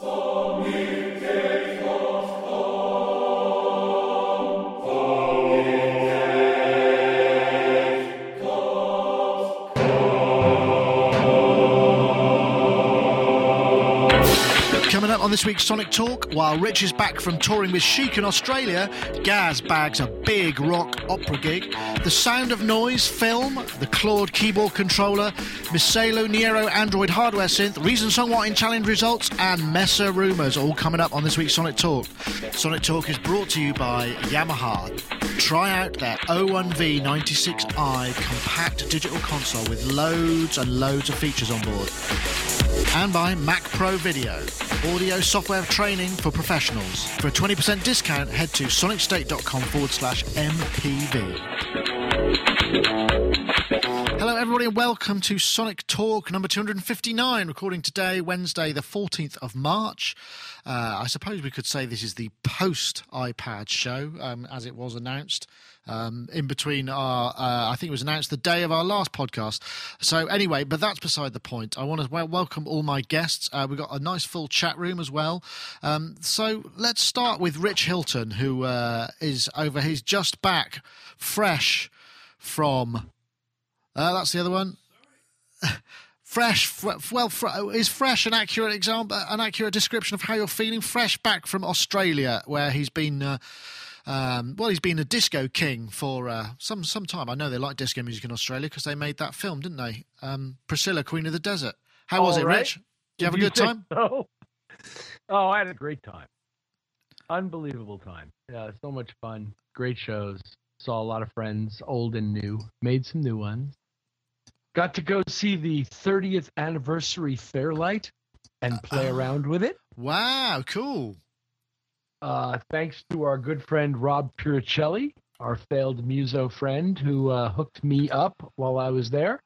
Coming up on this week's Sonic Talk, while Rich is back from touring with Chic in Australia, Gaz bags a big rock opera gig, the Sound of Noise film, the Claude keyboard controller, Miselu Neiro Android hardware synth, Reason Songwriting Challenge results, and Mesa rumours all coming up on this week's Sonic Talk. Sonic Talk is brought to you by Yamaha. Try out their 01V96i compact digital console with loads and loads of features on board and by Mac Pro Video, audio software training for professionals. For a 20% discount, head to sonicstate.com forward slash MPV. Everybody, and welcome to Sonic Talk number 259, recording today, Wednesday, the 14th of March. Uh, I suppose we could say this is the post iPad show, um, as it was announced. Um, in between our, uh, I think it was announced the day of our last podcast. So anyway, but that's beside the point. I want to welcome all my guests. Uh, we've got a nice full chat room as well. Um, so let's start with Rich Hilton, who uh, is over. He's just back, fresh from. Uh, that's the other one. fresh well is fresh an accurate example an accurate description of how you're feeling fresh back from australia where he's been uh, um, well, he's been a disco king for uh, some some time. I know they like disco music in Australia because they made that film, didn't they? Um, Priscilla, Queen of the Desert. How was it, right. Rich? Did you have a good time? So? Oh, I had a great time. Unbelievable time. Yeah, so much fun. Great shows. Saw a lot of friends, old and new. Made some new ones. Got to go see the 30th anniversary Fairlight and play Oh. around with it. Wow, cool. Uh, thanks to our good friend Rob Puricelli, our failed muso friend, who uh, hooked me up while I was there.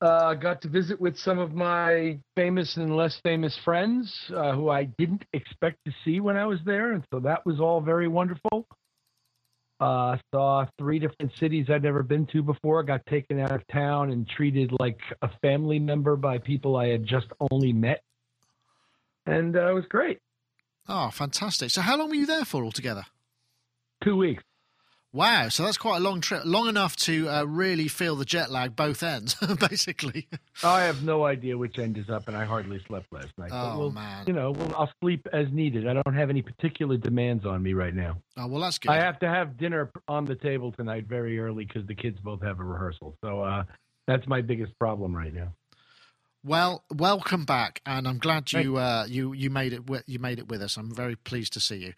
Uh, got to visit with some of my famous and less famous friends uh, who I didn't expect to see when I was there, and so that was all very wonderful. Uh, saw three different cities I'd never been to before. Got taken out of town and treated like a family member by people I had just only met, and uh, it was great. Oh, fantastic. So, how long were you there for altogether? Two weeks. Wow, so that's quite a long trip, long enough to uh, really feel the jet lag both ends, basically. I have no idea which end is up, and I hardly slept last night. Oh we'll, man. you know, we'll, I'll sleep as needed. I don't have any particular demands on me right now. Oh well, that's good. I have to have dinner on the table tonight very early because the kids both have a rehearsal. So uh, that's my biggest problem right now. Well, welcome back, and I'm glad you uh, you you made it you made it with us. I'm very pleased to see you.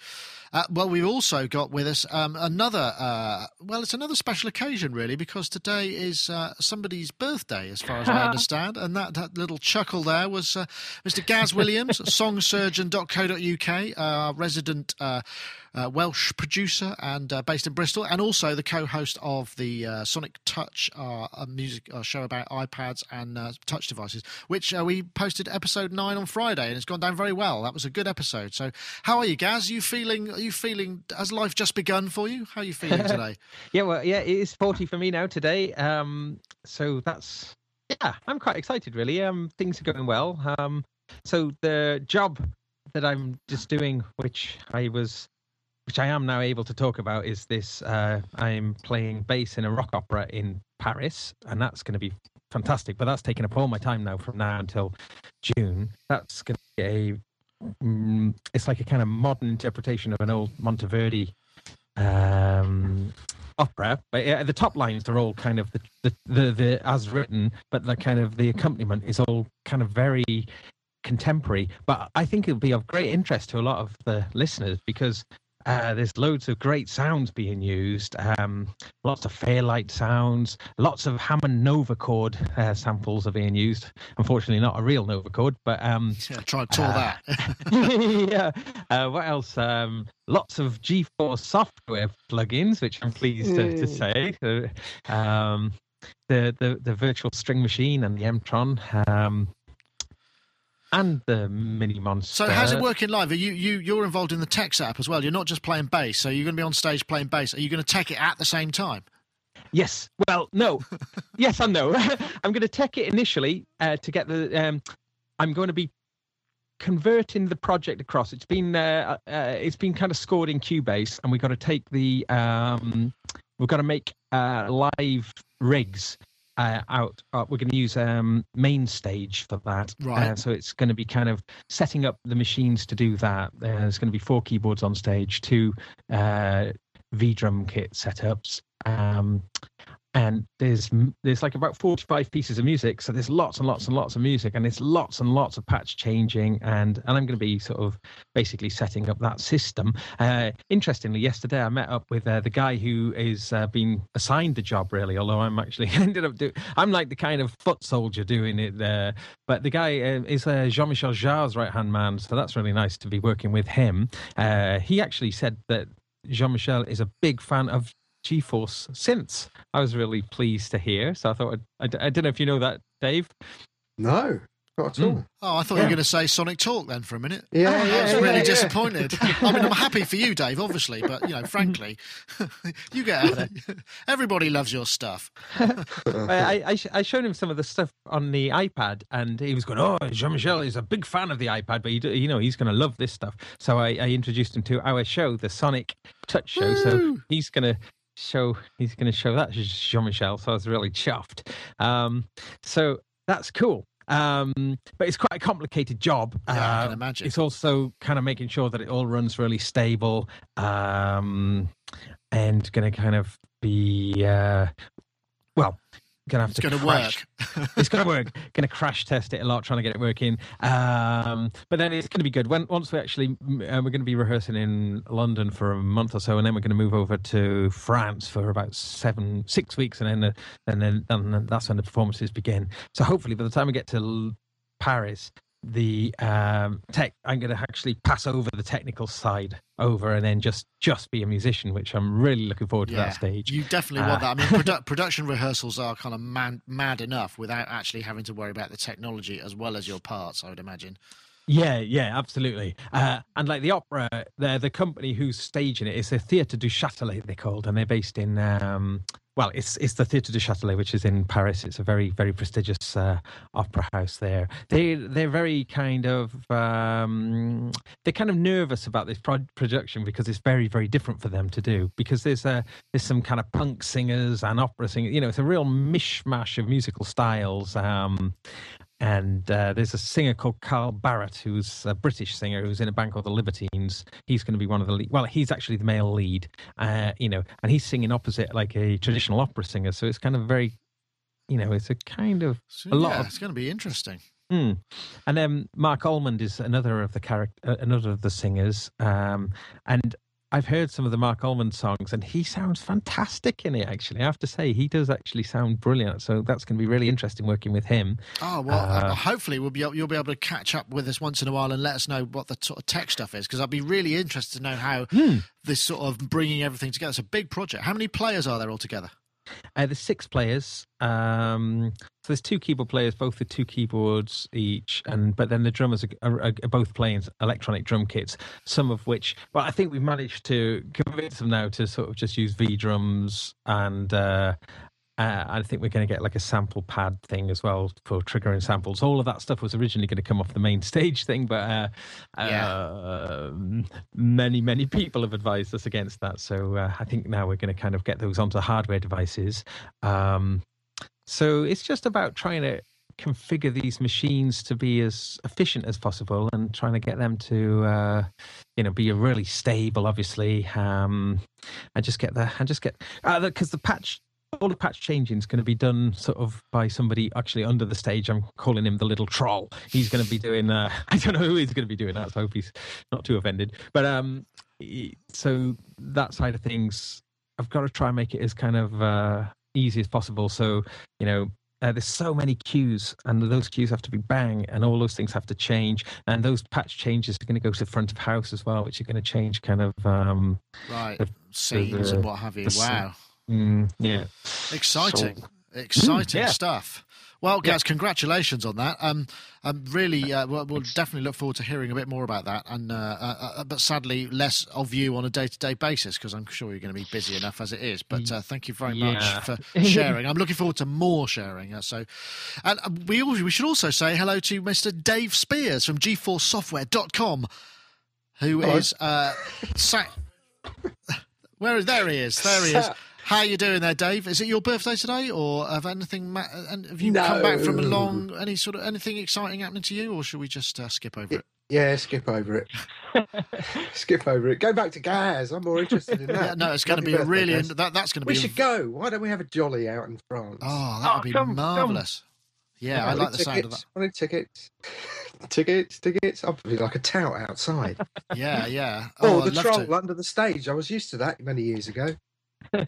Uh, well, we've also got with us um, another uh, well, it's another special occasion really because today is uh, somebody's birthday, as far as I understand, and that, that little chuckle there was uh, Mr. Gaz Williams, songsurgeon.co.uk, uh, resident. Uh, uh, Welsh producer and uh, based in Bristol, and also the co-host of the uh, Sonic Touch, uh, a music uh, show about iPads and uh, touch devices, which uh, we posted episode nine on Friday, and it's gone down very well. That was a good episode. So, how are you, Gaz? Are you feeling? Are you feeling? Has life just begun for you? How are you feeling today? Yeah, well, yeah, it is 40 for me now today. Um, so that's yeah, I'm quite excited really. Um, things are going well. Um, so the job that I'm just doing, which I was, which I am now able to talk about, is this. Uh, I'm playing bass in a rock opera in Paris, and that's going to be fantastic. But that's taking up all my time now from now until June. That's going to be a. Mm, it's like a kind of modern interpretation of an old Monteverdi um, opera. But the top lines are all kind of the, the the the as written, but the kind of the accompaniment is all kind of very contemporary. But I think it'll be of great interest to a lot of the listeners because. Uh, there's loads of great sounds being used, um, lots of Fairlight sounds, lots of Hammond Nova chord uh, samples are being used. Unfortunately, not a real Nova chord, but um, yeah, try to tour Uh, that. yeah. Uh, what else? Um, lots of GForce software plugins, which I'm pleased to, to say. Uh, um, the, the the virtual string machine and the Mtron. Um, and the Minimonsta. so, how's it working live? Are you you you're involved in the tech setup as well? You're not just playing bass. So, you're going to be on stage playing bass. Are you going to tech it at the same time? Yes. Well, no. yes and no. I'm going to tech it initially uh, to get the. Um, I'm going to be converting the project across. It's been uh, uh, it's been kind of scored in Cubase, and we've got to take the um, we've got to make uh, live rigs uh, out. Uh, we're going to use um, MainStage for that. Right. Uh, so it's going to be kind of setting up the machines to do that. there's going to be four keyboards on stage, two uh, V drum kit setups. Um, and there's there's like about 45 pieces of music so there's lots and lots and lots of music and it's lots and lots of patch changing and and i'm going to be sort of basically setting up that system. Uh, interestingly yesterday i met up with uh, the guy who is uh, been assigned the job really although i'm actually ended up doing i'm like the kind of foot soldier doing it there. But the guy uh, is uh, jean-michel jarre's right hand man so that's really nice to be working with him. Uh, he actually said that Jean-Michel is a big fan of GForce synths. I was really pleased to hear. So I thought, I'd, I, I don't know if you know that, Dave. No, not at all. Mm. Oh, I thought yeah. you were going to say Sonic Talk then for a minute. Yeah, I yeah, was yeah, really yeah. disappointed. I mean, I'm happy for you, Dave, obviously, but you know, frankly, you get everybody loves your stuff. I, I, I showed him some of the stuff on the iPad, and he was going, "Oh, Jean Michel is a big fan of the iPad, but he, you know, he's going to love this stuff." So I, I introduced him to our show, the Sonic Touch Show. Woo! So he's going to show he's going to show that to Jean Michel. So I was really chuffed. Um, so that's cool. Um, but it's quite a complicated job. Yeah, I can Uh, imagine. It's also kind of making sure that it all runs really stable um, and going to kind of be, uh, well, to have It's to to crash work. it's going to work. Going to crash test it a lot, trying to get it working. Um, but then it's going to be good. When once we actually uh, we're going to be rehearsing in London for a month or so, and then we're going to move over to France for about seven, six weeks, and then uh, and then and that's when the performances begin. So hopefully, by the time we get to Paris, the um, tech I'm going to actually pass over the technical side over, and then just just be a musician, which I'm really looking forward to Yeah, that stage. you definitely want Uh, that. I mean, produ- production rehearsals are kind of man- mad enough without actually having to worry about the technology as well as your parts. I would imagine. Yeah, yeah, absolutely. Uh, and like the opera, the the company who's staging it is the Theatre du Châtelet, they're called, and they're based in. Um, well, it's it's the Theatre du Châtelet, which is in Paris. It's a very very prestigious uh, opera house there. They they're very kind of um, they're kind of nervous about this pro- production because it's very very different for them to do because there's a there's some kind of punk singers and opera singers. You know, it's a real mishmash of musical styles. Um, and uh, there's a singer called Carl Barât, who's a British singer who's in a band called the Libertines. He's going to be one of the lead. Well, he's actually the male lead, uh, you know, and he's singing opposite like a traditional opera singer. So it's kind of very, you know, it's a kind of So, A lot yeah, of- it's going to be interesting. Hmm. And then Marc Almond is another of the character, uh, another of the singers. Um, and I've heard some of the Marc Almond songs, and he sounds fantastic in it. Actually, I have to say, he does actually sound brilliant. So that's going to be really interesting working with him. Oh well, uh, hopefully we'll be you'll be able to catch up with us once in a while and let us know what the sort of tech stuff is because I'd be really interested to know how Hmm. this sort of bringing everything together. It's a big project. How many players are there altogether? Uh, there's six players. Um, so there's two keyboard players, both with two keyboards each, and but then the drummers are, are, are both playing electronic drum kits. Some of which, well, I think we've managed to convince them now to sort of just use V drums, and uh, uh, I think we're going to get like a sample pad thing as well for triggering samples. All of that stuff was originally going to come off the main stage thing, but uh, uh, many many people have advised us against that. So uh, I think now we're going to kind of get those onto hardware devices. Um, so it's just about trying to configure these machines to be as efficient as possible and trying to get them to uh, you know be really stable obviously um and just get the and just get because the patch all the patch changing is going to be done sort of by somebody actually under the stage. I'm calling him the little troll. He's going to be doing. Uh, I don't know who he's going to be doing that. So I hope he's not too offended. But um, so that side of things, I've got to try and make it as kind of uh, easy as possible. So you know. Uh, there's so many cues, and those cues have to be bang, and all those things have to change. And those patch changes are going to go to the front of house as well, which are going to change kind of um, Right, The- scenes the- and what have you. scene- Wow, mm, yeah. exciting, exciting yeah. stuff. Well, Gaz, congratulations on that. Um, um really, uh, we'll, we'll, definitely look forward to hearing a bit more about that. And uh, uh, uh but sadly, less of you on a day-to-day basis because I'm sure you're going to be busy enough as it is. But uh, thank you very yeah. much for sharing. I'm looking forward to more sharing. Uh, so, and we we should also say hello to Mr. Dave Spiers from GForceSoftware.com, who Hello. is sa- where is there he is there he is how are you doing there, Dave? Is it your birthday today, or have anything? And have you no. come back from a long? Any sort of anything exciting happening to you, or should we just uh, skip over it? Yeah, skip over it. skip over it. Go back to Gaz. I'm more interested in that. Yeah, no, it's going to be a really. that, that's going to be. We should go. Why don't we have a jolly out in France? Oh, that would oh, be come, marvelous. Come. Yeah, I, I like the tickets. sound of that. I need tickets. tickets, tickets. I'm be like a tout outside. yeah, yeah. Oh, oh the troll to. under the stage. I was used to that many years ago.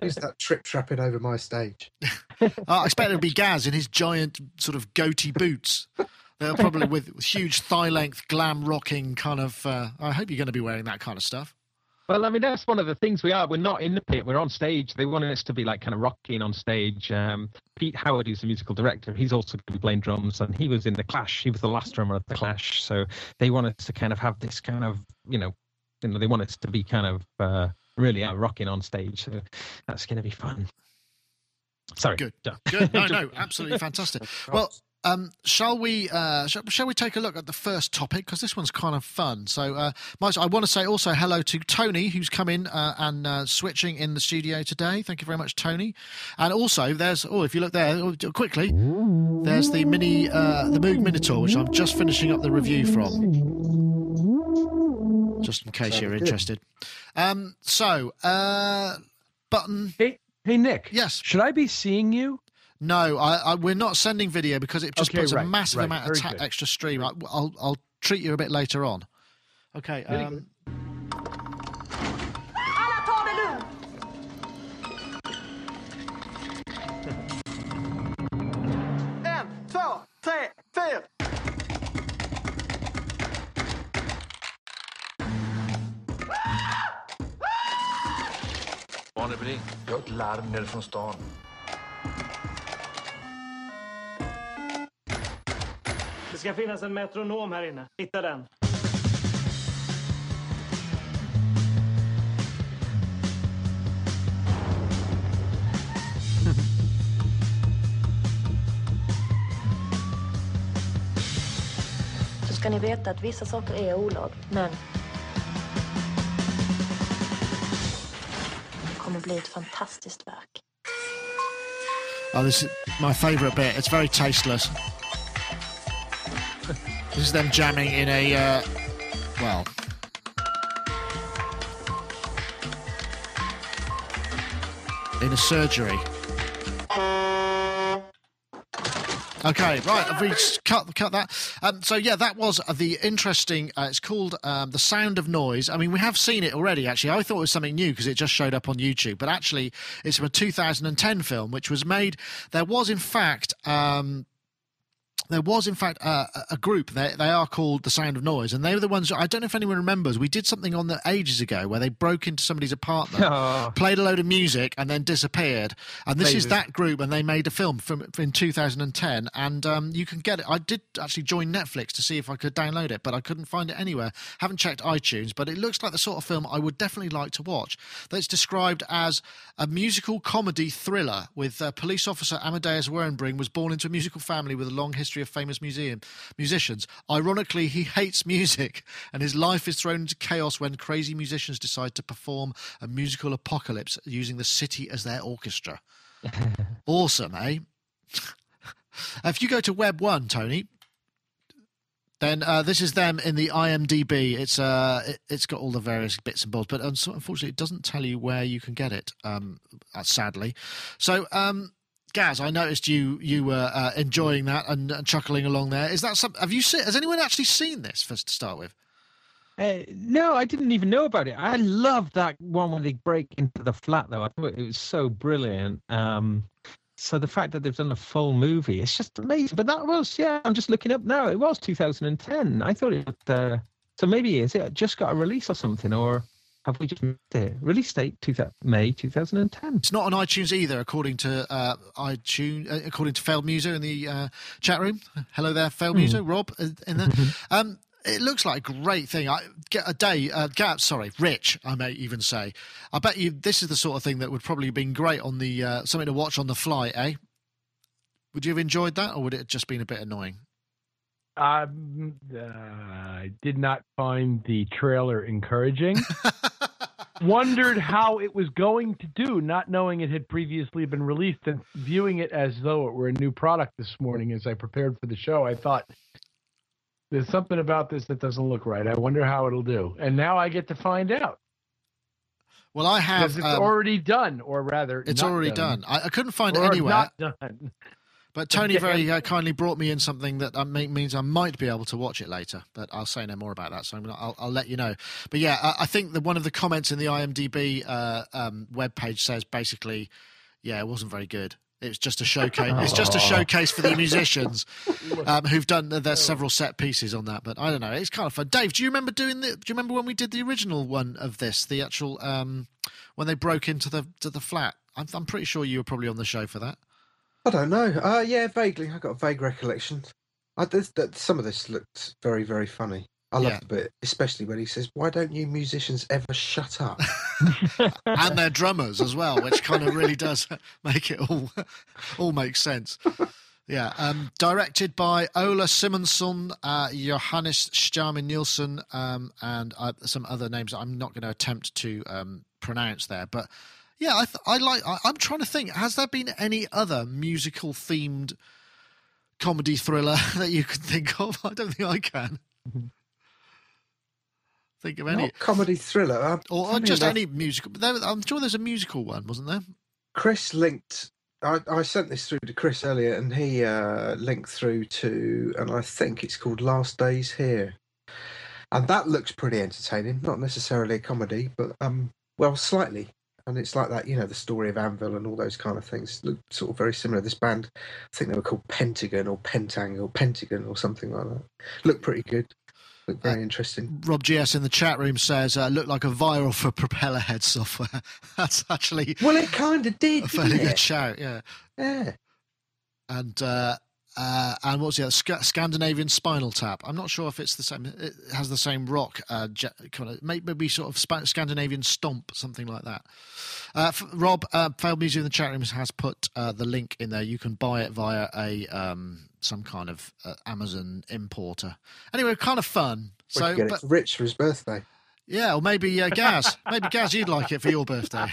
Who's that trip trapping over my stage? I expect it'll be Gaz in his giant sort of goatee boots. They're probably with huge thigh length, glam rocking kind of. Uh, I hope you're going to be wearing that kind of stuff. Well, I mean, that's one of the things we are. We're not in the pit. We're on stage. They wanted us to be like kind of rocking on stage. Um, Pete Howard, who's the musical director, he's also going to be playing drums, and he was in the Clash. He was the last drummer of the Clash. So they wanted to kind of have this kind of, you know, you know, they want us to be kind of uh, really out rocking on stage. So that's going to be fun. Sorry. Good. Good. No, no, absolutely fantastic. Well, um, shall we? Uh, shall, shall, we take a look at the first topic because this one's kind of fun. So, uh, I want to say also hello to Tony who's come in uh, and uh, switching in the studio today. Thank you very much, Tony. And also, there's oh, if you look there oh, quickly, there's the mini uh, the Moog Minotaur, which I'm just finishing up the review from just in case you're interested. Um, so, uh, button. Hey, hey, Nick. Yes. Should I be seeing you? No, I, I, we're not sending video because it just okay, puts right, a massive right, amount of ta- extra stream. I, will I'll treat you a bit later on. Okay. Um, Barnebring, jag har ett larm nere från stan. Det ska finnas en metronom här inne. Hitta den. Så ska ni veta att vissa saker är olag, men kommer bli ett fantastiskt verk. Oh, this is my favourite bit. It's very tasteless. this is them jamming in a, uh, well, in a surgery. Okay, right. Have we cut cut that? Um, so yeah, that was uh, the interesting. Uh, it's called um, the Sound of Noise. I mean, we have seen it already. Actually, I thought it was something new because it just showed up on YouTube. But actually, it's from a 2010 film, which was made. There was, in fact, um, there was, in fact, uh, a group. They, they are called The Sound of Noise, and they were the ones. I don't know if anyone remembers. We did something on the ages ago where they broke into somebody's apartment, oh. played a load of music, and then disappeared. And this is that group, and they made a film from in 2010, and um, you can get it. I did actually join Netflix to see if I could download it, but I couldn't find it anywhere. Haven't checked iTunes, but it looks like the sort of film I would definitely like to watch. That's described as a musical comedy thriller with uh, police officer Amadeus Warnebring was born into a musical family with a long history of famous museum musicians. Ironically, he hates music, and his life is thrown into chaos when crazy musicians decide to perform a musical apocalypse using the city as their orchestra. awesome, eh? if you go to Web One, Tony, then uh, this is them in the IMDb. It's uh, it, has got all the various bits and bobs, but unfortunately, it doesn't tell you where you can get it. Um, uh, sadly, so um, Gaz, I noticed you you were uh, enjoying that and, and, chuckling along there. Is that some? Have you seen? Has anyone actually seen this? First to start with. Uh, no, I didn't even know about it. I love that one when they break into the flat, though. I thought it was so brilliant. Um, so the fact that they've done a full movie, it's just amazing. But that was, yeah, I'm just looking up now. It was 2010. I thought it. Uh, so maybe is it just got a release or something, or have we just missed it? Release date 2000, May 2010. It's not on iTunes either, according to uh, iTunes, uh, according to Muso in the uh, chat room. Hello there, Failed Muso, Rob uh, in there. Um, it looks like a great thing. I get a day, uh, Gap, sorry, Rich, I may even say. I bet you this is the sort of thing that would probably have been great on the uh, something to watch on the fly, eh? Would you have enjoyed that, or would it have just been a bit annoying? Um, uh, I did not find the trailer encouraging. Wondered how it was going to do, not knowing it had previously been released and viewing it as though it were a new product this morning as I prepared for the show. I thought, there's something about this that doesn't look right. I wonder how it'll do. And now I get to find out. Well, I have. Because it's um, already done, or rather, it's already done. I, I couldn't find it anywhere. not done. But Tony very uh, kindly brought me in something that uh, me- means I might be able to watch it later. But I'll say no more about that. So I'm gonna, I'll, I'll let you know. But yeah, I, I think that one of the comments in the IMDb uh, um, webpage says basically, yeah, it wasn't very good. It's just a showcase. It's just a showcase for the musicians um, who've done. There's several set pieces on that, but I don't know. It's kind of fun. Dave, do you remember doing the? Do you remember when we did the original one of this? The actual um, when they broke into the to the flat. I'm, I'm pretty sure you were probably on the show for that. I don't know. Uh, yeah, vaguely. I got a vague recollection. I, this, that, some of this looked very, very funny. I love Yeah. the bit, especially when he says, "Why don't you musicians ever shut up?" and their drummers as well, which kind of really does make it all all make sense. Yeah, um, directed by Ola Simonsson, uh, Johannes Stjärne Nilsson, um, and uh, some other names I'm not going to attempt to um, pronounce there. But yeah, I, th- I like. I, I'm trying to think. Has there been any other musical themed comedy thriller that you can think of? I don't think I can think of any, Not comedy thriller. Uh, or, or just enough, any musical. There, I'm sure there's a musical one, wasn't there? Chris linked. I, I sent this through to Chris earlier, and he uh, linked through to, and I think it's called Last Days Here, and that looks pretty entertaining. Not necessarily a comedy, but um, well, slightly. And it's like that, you know, the story of Anvil and all those kind of things look sort of very similar. This band, I think they were called Pentagon or Pentang or Pentagon or something like that. Look pretty good. Look very interesting. Rob GS in the chat room says, uh, look like a viral for propeller head software. That's actually Well, it kind of did. a fairly good shout, yeah. Yeah. And uh, uh, and what's the other? Sc- Scandinavian Spinal Tap. I'm not sure if it's the same. It has the same rock uh, je- kind of maybe sort of Sp- Scandinavian Stomp, something like that. Uh, f- Rob, uh, Failed Music in the chat room has put uh, the link in there. You can buy it via a um, some kind of uh, Amazon importer. Anyway, kind of fun. So, but, it rich for his birthday. Yeah, or maybe uh, Gaz. maybe Gaz, you'd like it for your birthday.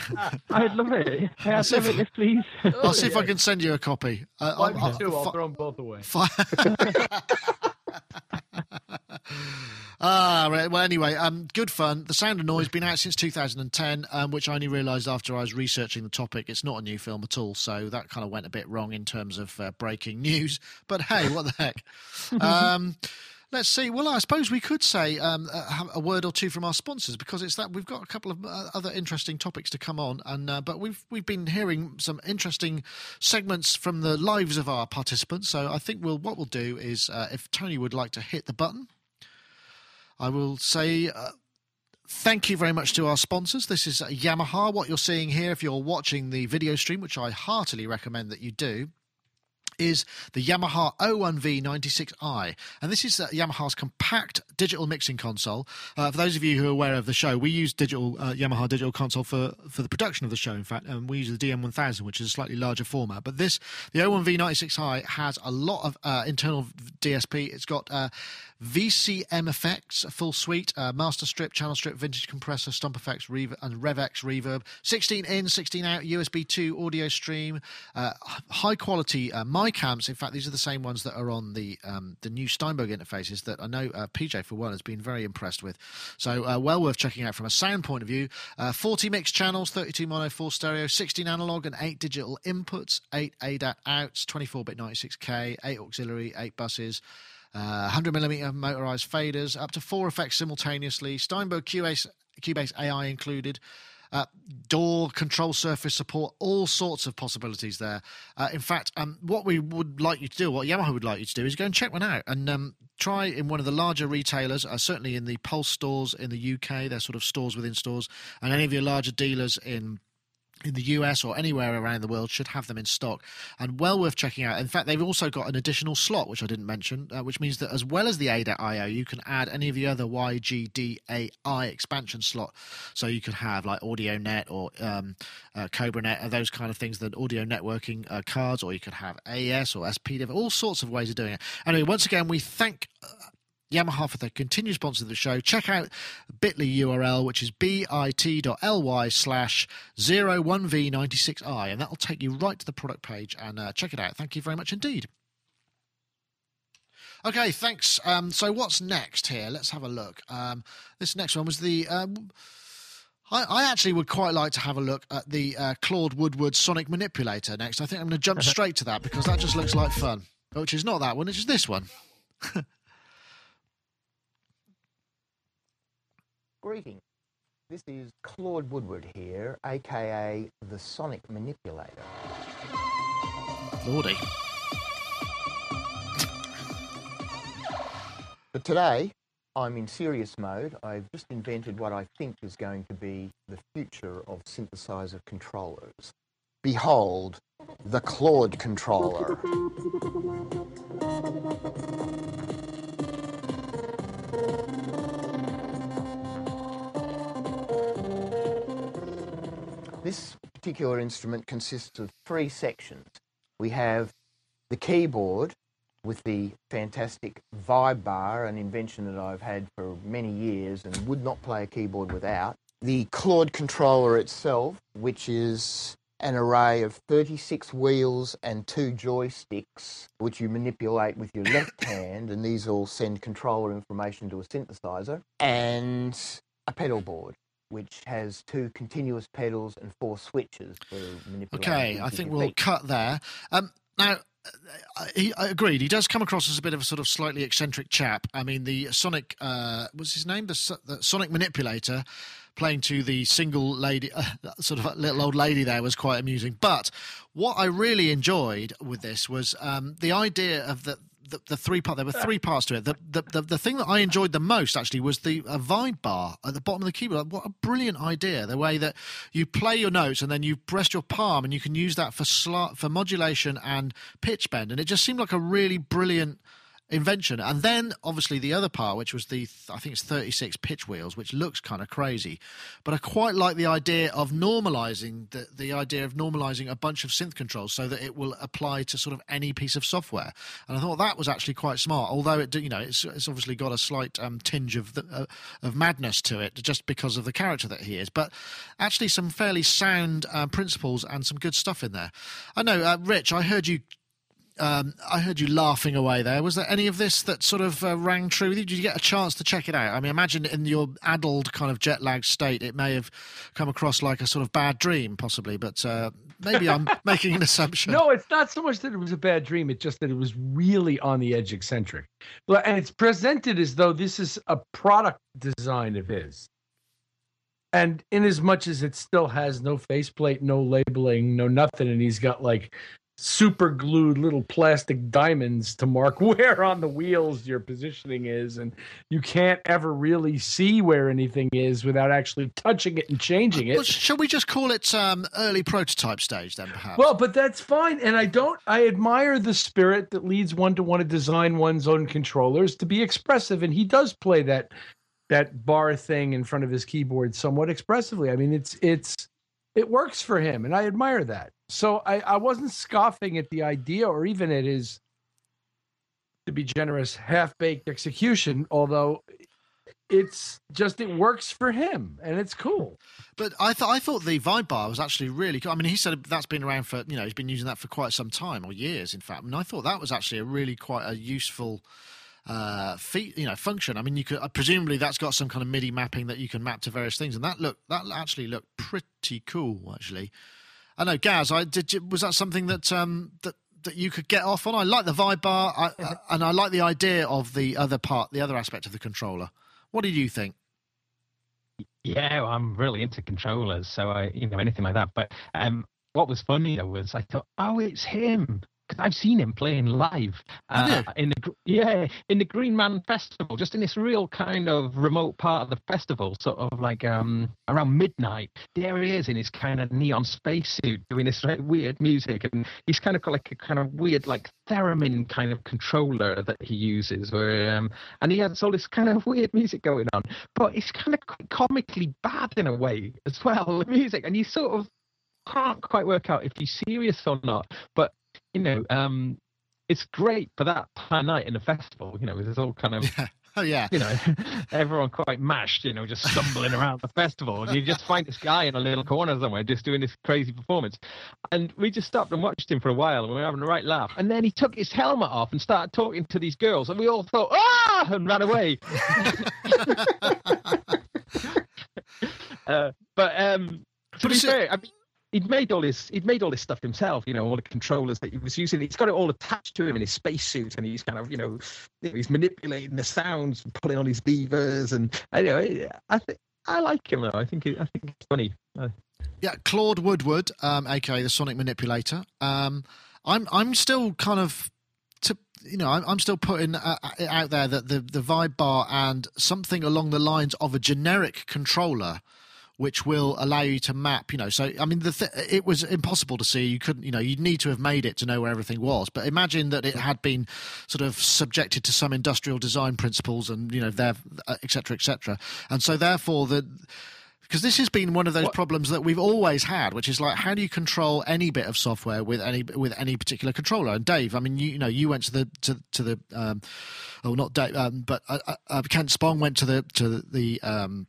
I'd love it. I'd see love if- it, yes, please. I'll see if I can send you a copy. Uh, Five I'll- to two, I'll fi- throw them both away. fi- ah, right. Well, anyway, um, good fun. The Sound of Noise been out since 2010, um, which I only realised after I was researching the topic. It's not a new film at all, so that kind of went a bit wrong in terms of uh, breaking news. But hey, what the heck? Um, Let's see. Well, I suppose we could say um, a, a word or two from our sponsors because it's that we've got a couple of uh, other interesting topics to come on, and uh, but we've we've been hearing some interesting segments from the lives of our participants. So I think we'll what we'll do is uh, if Tony would like to hit the button, I will say. Uh, Thank you very much to our sponsors. This is uh, Yamaha. What you're seeing here, if you're watching the video stream, which I heartily recommend that you do, is the Yamaha 01V96i. And this is uh, Yamaha's compact digital mixing console. Uh, for those of you who are aware of the show, we use digital uh, Yamaha digital console for, for the production of the show, in fact. And we use the DM1000, which is a slightly larger format. But this, the 01V96i, has a lot of uh, internal DSP. It's got uh, VCM effects, a full suite, uh, master strip, channel strip, vintage compressor, stomp effects, reverb, and RevX reverb, 16 in, 16 out, USB 2 audio stream, uh, high quality uh, mic amps. In fact, these are the same ones that are on the um, the new Steinberg interfaces that I know PJ for one has been very impressed with. So uh, well worth checking out from a sound point of view. Uh, 40 mix channels, 32 mono, 4 stereo, 16 analog and 8 digital inputs, 8 ADAT outs, 24-bit 96k, 8 auxiliary, 8 buses. Uh, 100 millimeter motorized faders, up to four effects simultaneously. Steinberg Cubase, Cubase AI included. Uh, DAW control surface support, all sorts of possibilities there. Uh, in fact, um, what we would like you to do, what Yamaha would like you to do, is go and check one out and um, try in one of the larger retailers, uh, certainly in the Pulse stores in the UK, they're sort of stores within stores, and any of your larger dealers in in the US or anywhere around the world should have them in stock and well worth checking out. In fact, they've also got an additional slot, which I didn't mention, uh, which means that as well as the ADA.io, you can add any of the other YGDAI expansion slot. So you could have like AudioNet or um, uh, CobraNet or those kind of things, the audio networking uh, cards, or you could have AES or SPDIF, all sorts of ways of doing it. Anyway, once again, we thank uh, Yamaha for the continued sponsor of the show. Check out bit.ly URL, which is bit.ly slash 01v96i, and that'll take you right to the product page and uh, check it out. Thank you very much indeed. Okay, thanks. Um, so what's next here? Let's have a look. Um, this next one was the. Um, I, I, actually would quite like to have a look at the uh, Claude Woodward Sonic Manipulator next. I think I'm going to jump straight to that because that just looks like fun. Which is not that one, it's just this one. Greetings. This is Claude Woodward here, aka the Sonic Manipulator. Lordy. But today, I'm in serious mode. I've just invented what I think is going to be the future of synthesizer controllers. Behold, the Claude controller. This particular instrument consists of three sections. We have the keyboard with the fantastic vibe bar, an invention that I've had for many years and would not play a keyboard without. The Claude controller itself, which is an array of 36 wheels and two joysticks, which you manipulate with your left hand, and these all send controller information to a synthesizer, and a pedal board which has two continuous pedals and four switches for manipulating. Okay, I think we'll cut there. Um, now, he, I agreed. He does come across as a bit of a sort of slightly eccentric chap. I mean, the Sonic, uh, what's his name? The, the, Sonic Manipulator playing to the single lady, uh, sort of little old lady there was quite amusing. But what I really enjoyed with this was um, the idea of the the, the three part there were three parts to it. The, the the, the thing that I enjoyed the most actually was the uh, vibe bar at the bottom of the keyboard. What a brilliant idea! The way that you play your notes and then you press your palm and you can use that for sl- for modulation and pitch bend, and it just seemed like a really brilliant invention. And then obviously the other part, which was the I think it's 36 pitch wheels, which looks kind of crazy, but I quite like the idea of normalizing the the idea of normalizing a bunch of synth controls so that it will apply to sort of any piece of software. And I thought that was actually quite smart. Although it you know it's it's obviously got a slight um, tinge of the, uh, of madness to it just because of the character that he is, but actually some fairly sound uh, principles and some good stuff in there. I know, uh, Rich. I heard you um, I heard you laughing away there. Was there any of this that sort of uh, rang true with you? Did you get a chance to check it out? I mean, imagine in your addled kind of jet lag state, it may have come across like a sort of bad dream, possibly. But uh, maybe I'm making an assumption. No, it's not so much that it was a bad dream. It's just that it was really on the edge eccentric. And it's presented as though this is a product design of his. And in as much as it still has no faceplate, no labeling, no nothing, and he's got like super glued little plastic diamonds to mark where on the wheels your positioning is and you can't ever really see where anything is without actually touching it and changing it. Well, shall we just call it um, early prototype stage then perhaps? Well but that's fine and i don't i admire the spirit that leads one to want to design one's own controllers to be expressive and he does play that that bar thing in front of his keyboard somewhat expressively. I mean it's it's it works for him and i admire that so I, I wasn't scoffing at the idea or even at his, to be generous, half baked execution, although it's just it works for him and it's cool. But I thought I thought the vibe bar was actually really cool. I mean, he said that's been around for you know he's been using that for quite some time or years, in fact. And I thought that was actually a really quite a useful uh, feat, you know, function. I mean, you could uh, presumably that's got some kind of MIDI mapping that you can map to various things, and that look that actually looked pretty cool actually. I know, Gaz. I did. You, was that something that um, that that you could get off on? I like the vibe bar, I, I, and I like the idea of the other part, the other aspect of the controller. What did you think? Yeah, well, I'm really into controllers, so I, you know, anything like that. But um, what was funny though was I thought, oh, it's him. Because I've seen him playing live uh, in the yeah in the Green Man Festival, just in this real kind of remote part of the festival, sort of like um around midnight. There he is in his kind of neon spacesuit doing this like, weird music, and he's kind of got like a kind of weird like theremin kind of controller that he uses, where um and he has all this kind of weird music going on, but it's kind of comically bad in a way as well, the music, and you sort of can't quite work out if he's serious or not. But you know, um, it's great for that night in the festival. You know, there's all kind of. Yeah. Oh yeah, you know, everyone quite mashed, you know, just stumbling around the festival, and you just find this guy in a little corner somewhere, just doing this crazy performance. And we just stopped and watched him for a while, and we were having a right laugh. And then he took his helmet off and started talking to these girls, and we all thought, ah, and ran away. uh, but um, to be fair, I mean, he'd made all this he'd made all this stuff himself you know all the controllers that he was using. He's got it all attached to him in his spacesuit and he's kind of you know he's manipulating the sounds pulling on his levers and anyway i think i like him though. I think i think it's funny. Uh, yeah claude woodward um aka the sonic manipulator. Um i'm i'm still kind of to you know, I'm, still putting uh, out there that the the vibe bar and something along the lines of a generic controller which will allow you to map. You know, so I mean, the th- it was impossible to see. You couldn't, you know, you'd need to have made it to know where everything was. But imagine that it had been sort of subjected to some industrial design principles, and you know, there, etc., etc. And so therefore the because this has been one of those what? problems that we've always had, which is like how do you control any bit of software with any with any particular controller? And Dave, I mean, you, you know, you went to the to to the um, oh not Dave, um, but uh, uh, Kent Spong went to the to the um,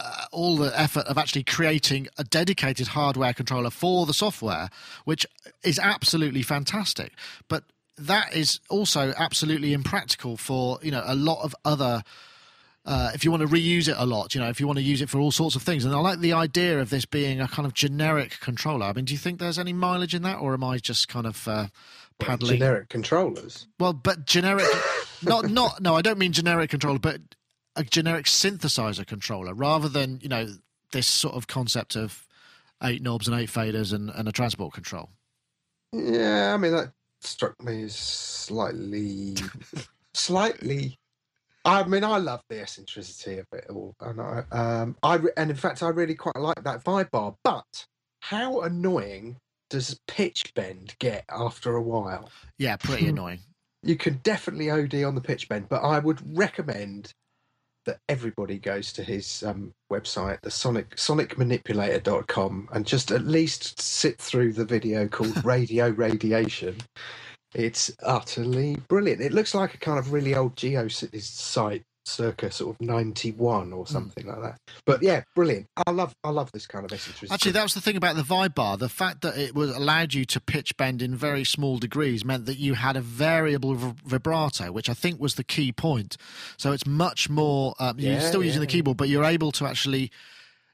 uh, all the effort of actually creating a dedicated hardware controller for the software, which is absolutely fantastic. But that is also absolutely impractical for you know a lot of other. Uh, if you want to reuse it a lot, you know, if you want to use it for all sorts of things, and I like the idea of this being a kind of generic controller. I mean, do you think there's any mileage in that, or am I just kind of uh, paddling? Generic controllers. Well, but generic, not not no, I don't mean generic controller, but a generic synthesizer controller rather than you know this sort of concept of eight knobs and eight faders and, and a transport control. Yeah, I mean that struck me as slightly, slightly. I mean, I love the eccentricity of it all, and I, um, I, and in fact, I really quite like that vibe bar. But how annoying does pitch bend get after a while? Yeah, pretty annoying. You can definitely OD on the pitch bend, but I would recommend that everybody goes to his um, website, the Sonic sonicmanipulator.com, and just at least sit through the video called Radio Radiation. It's utterly brilliant. It looks like a kind of really old GeoCities site circa sort of 91 or hmm. something mm. like that but yeah brilliant i love i love this kind of eccentricity actually that was the thing about the vibe bar the fact that it was allowed you to pitch bend in very small degrees meant that you had a variable vibrato which i think was the key point so it's much more um, yeah, you're still yeah. using the keyboard but you're able to actually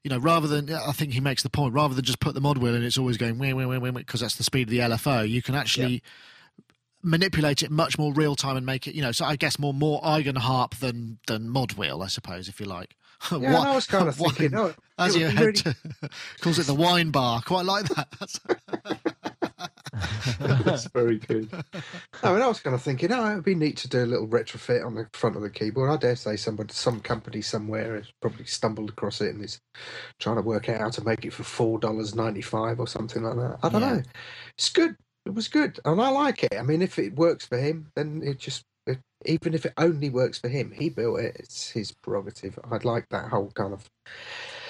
you know, rather than I think he makes the point, rather than just put the mod wheel and it's always going because that's the speed of the LFO, you can actually yeah manipulate it much more real time and make it, you know, so I guess more more Eigenharp than than mod wheel, I suppose, if you like. Yeah, what, I was kind of thinking, oh, as you head really... calls it the wine bar. Quite like that. That's very good. I mean, I was kind of thinking, oh, it'd be neat to do a little retrofit on the front of the keyboard. I dare say somebody, some company somewhere has probably stumbled across it and is trying to work out how to make it for four dollars ninety five or something like that. I don't yeah. know. It's good it was good, and I like it. I mean, if it works for him, then it just it, even if it only works for him, he built it. It's his prerogative. I'd like that whole kind of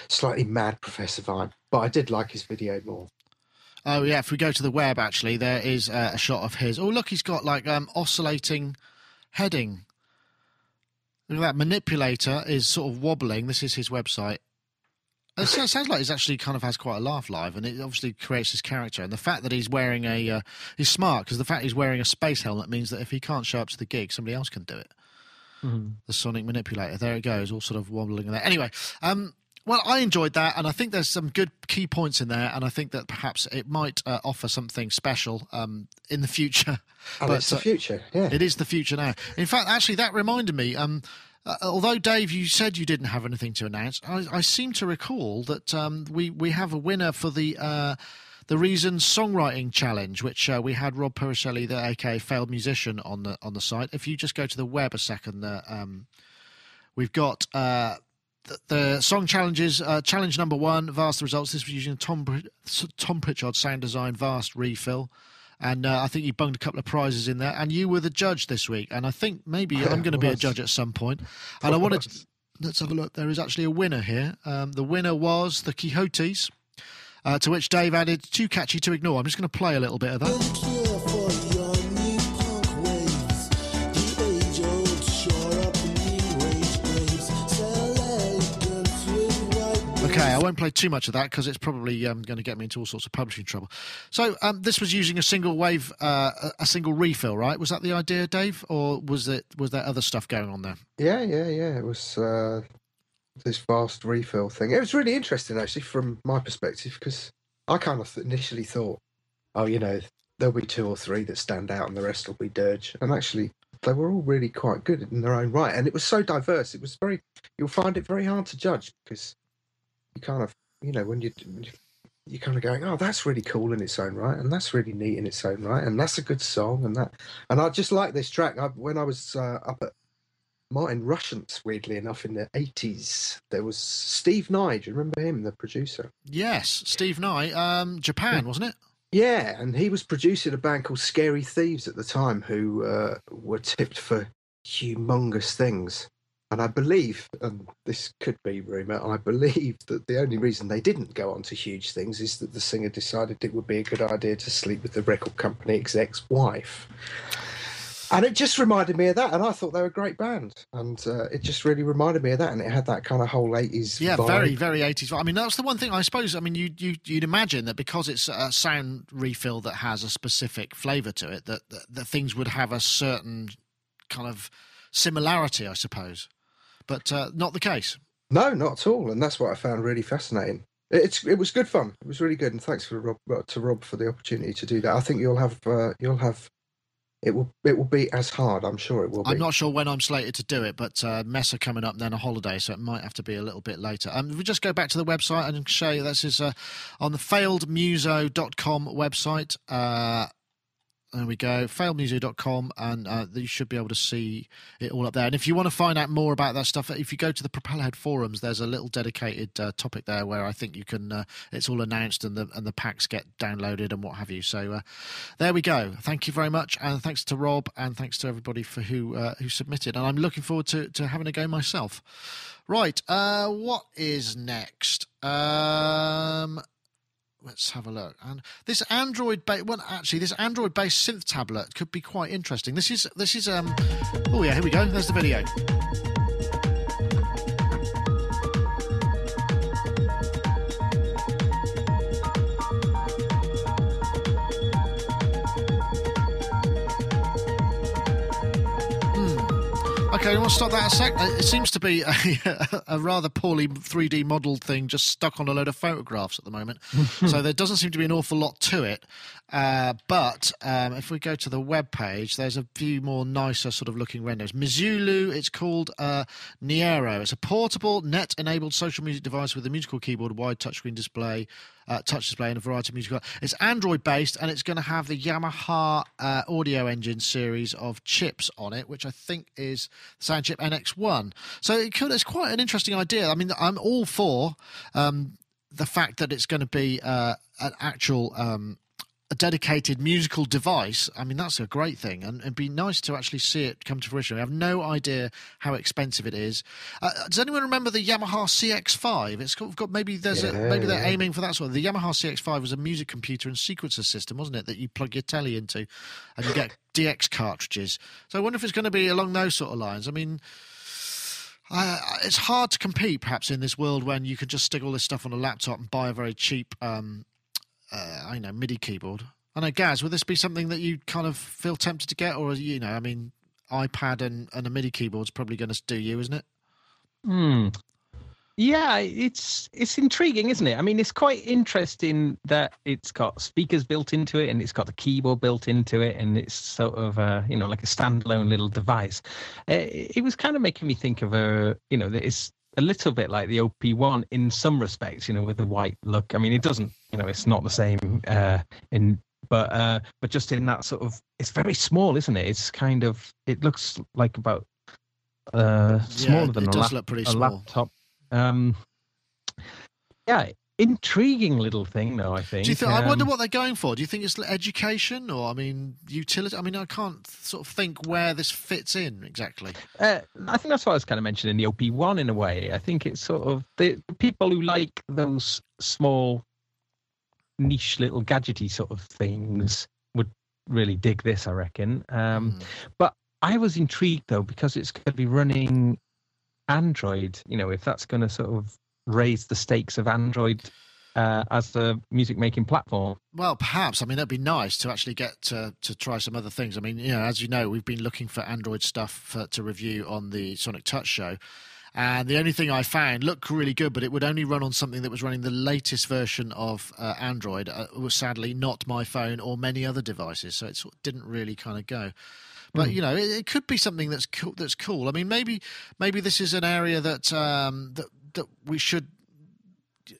slightly mad professor vibe, but I did like his video more. Oh yeah, if we go to the web, actually, there is uh, a shot of his. Oh look, he's got like um, oscillating heading. Look at that manipulator is sort of wobbling. This is his website. It sounds like he's actually kind of has quite a laugh live, and it obviously creates his character. And the fact that he's wearing a, uh, he's smart because the fact he's wearing a space helmet means that if he can't show up to the gig, somebody else can do it. Mm-hmm. The Sonic Manipulator, there it goes, all sort of wobbling there. Anyway, um, well, I enjoyed that, and I think there's some good key points in there, and I think that perhaps it might uh, offer something special um, in the future. Oh, but, it's the uh, future, yeah. It is the future now. In fact, actually, that reminded me. Um, uh, although Dave, you said you didn't have anything to announce, I, I seem to recall that um, we we have a winner for the uh, the Reason Songwriting Challenge, which uh, we had Rob Puricelli, the aka failed musician, on the on the site. If you just go to the web a second, uh, um, we've got uh, the, the song challenges. Uh, challenge number one, vast results. This was using Tom Tom Pritchard sound design, vast refill. And uh, I think you bunged a couple of prizes in there, and you were the judge this week. And I think maybe I'm going to be a judge at some point. And I wanted, to, let's have a look. There is actually a winner here. Um, the winner was the Quixotes, uh, to which Dave added "Too catchy to ignore." I'm just going to play a little bit of that. I won't play too much of that because it's probably um, going to get me into all sorts of publishing trouble. So um, this was using a single wave, uh, a- a single refill, right? Was that the idea, Dave, or was it was there other stuff going on there? Yeah, yeah, yeah. It was uh, this vast refill thing. It was really interesting, actually, from my perspective, because I kind of initially thought, oh, you know, there'll be two or three that stand out, and the rest will be dirge. And actually, they were all really quite good in their own right, and it was so diverse. It was very. You'll find it very hard to judge because you kind of, you know, when you you're kind of going, oh, that's really cool in its own right, and that's really neat in its own right, and that's a good song, and that, and I just like this track. I, when I was uh, up at Martin Rushent's, weirdly enough, in the 80s, there was Steve Nye. Do you remember him, the producer? Yes, Steve Nye, um, Japan, wasn't it? Yeah, and he was producing a band called Scary Thieves at the time, who uh, were tipped for humongous things. And I believe, and this could be rumour, I believe that the only reason they didn't go on to huge things is that the singer decided it would be a good idea to sleep with the record company exec's wife. And it just reminded me of that, and I thought they were a great band, and uh, it just really reminded me of that, and it had that kind of whole eighties. Yeah, very, very 80s. I mean, that's the one thing I suppose. I mean, you, you, you'd imagine that because it's a sound refill that has a specific flavour to it, that, that, that things would have a certain kind of similarity, I suppose. But uh, not the case. No, not at all, and that's what I found really fascinating. It- It's it was good fun. It was really good, and thanks for Rob uh, to Rob for the opportunity to do that. I think you'll have uh, you'll have it will it will be as hard. I'm sure it will be. I'm not sure when I'm slated to do it, but uh, Messe coming up then a holiday, so it might have to be a little bit later. Um, if we just go back to the website and show you this is uh, on the failedmuso.com website. Uh, there we go, failedmuso.com, and uh, you should be able to see it all up there. And if you want to find out more about that stuff, if you go to the Propellerhead forums, there's a little dedicated uh, topic there where I think you can. Uh, it's all announced and the and the packs get downloaded and what have you. So uh, there we go. Thank you very much, and thanks to Rob, and thanks to everybody for who uh, who submitted. And I'm looking forward to to having a go myself. Right, uh, what is next? Um, let's have a look. And this Android based, well, actually, this Android based synth tablet could be quite interesting. This is this is um. Oh yeah, here we go. There's the video. Okay, you want to stop that a sec? Uh, It seems to be a, a rather poorly 3D modelled thing just stuck on a load of photographs at the moment. so there doesn't seem to be an awful lot to it. Uh, but um, if we go to the web page, there's a few more nicer sort of looking renders. Miselu, it's called uh, Neiro. It's a portable, net enabled social music device with a musical keyboard, wide touchscreen display, uh, touch display, and a variety of musical. It's Android based, and it's going to have the Yamaha uh, audio engine series of chips on it, which I think is Sound Chip NX1. So it could, it's quite an interesting idea. I mean, I'm all for um, the fact that it's going to be uh, an actual. Um, a dedicated musical device, I mean, that's a great thing. And it'd be nice to actually see it come to fruition. I have no idea how expensive it is. Uh, does anyone remember the Yamaha CX5? It's got, got maybe there's a, maybe they're yeah. aiming for that sort of. The Yamaha CX5 was a music computer and sequencer system, wasn't it? That you plug your telly into and you get DX cartridges. So I wonder if it's going to be along those sort of lines. I mean, uh, it's hard to compete perhaps in this world when you can just stick all this stuff on a laptop and buy a very cheap, um, uh, I know, MIDI keyboard. I know, Gaz, would this be something that you kind of feel tempted to get, or you know, I mean, iPad and, and a MIDI keyboard's probably going to do you, isn't it? Hmm. Yeah, it's it's intriguing, isn't it? I mean, it's quite interesting that it's got speakers built into it, and it's got the keyboard built into it, and it's sort of uh, you know like a standalone little device. Uh, it was kind of making me think of a you know that it's a little bit like the OP1 in some respects, you know, with the white look. I mean, it doesn't, you know, it's not the same uh, in, but uh, but just in that sort of, it's very small, isn't it? It's kind of, it looks like about uh, smaller yeah, than it a, does lap- look pretty a small. laptop. Um, yeah, intriguing little thing, though. I think. Do you think? I wonder Um, what they're going for. Do you think it's education or I mean utility? I mean, I can't sort of think where this fits in exactly. Uh, I think that's what I was kind of mentioning the OP1 in a way. I think it's sort of the people who like those small, niche little gadgety sort of things would really dig this, I reckon. Um, Hmm. But I was intrigued though because it's going to be running Android. You know, if that's going to sort of raise the stakes of Android uh, as a music making platform. Well, perhaps. I mean, it'd be nice to actually get to, to try some other things. I mean, you know, as you know, we've been looking for Android stuff for, to review on the Sonic Touch show. And the only thing I found looked really good, but it would only run on something that was running the latest version of uh, Android. Uh, it was sadly not my phone or many other devices, so it sort of didn't really kind of go. But you know, it, it could be something that's cool. That's cool. I mean, maybe maybe this is an area that um, that that we should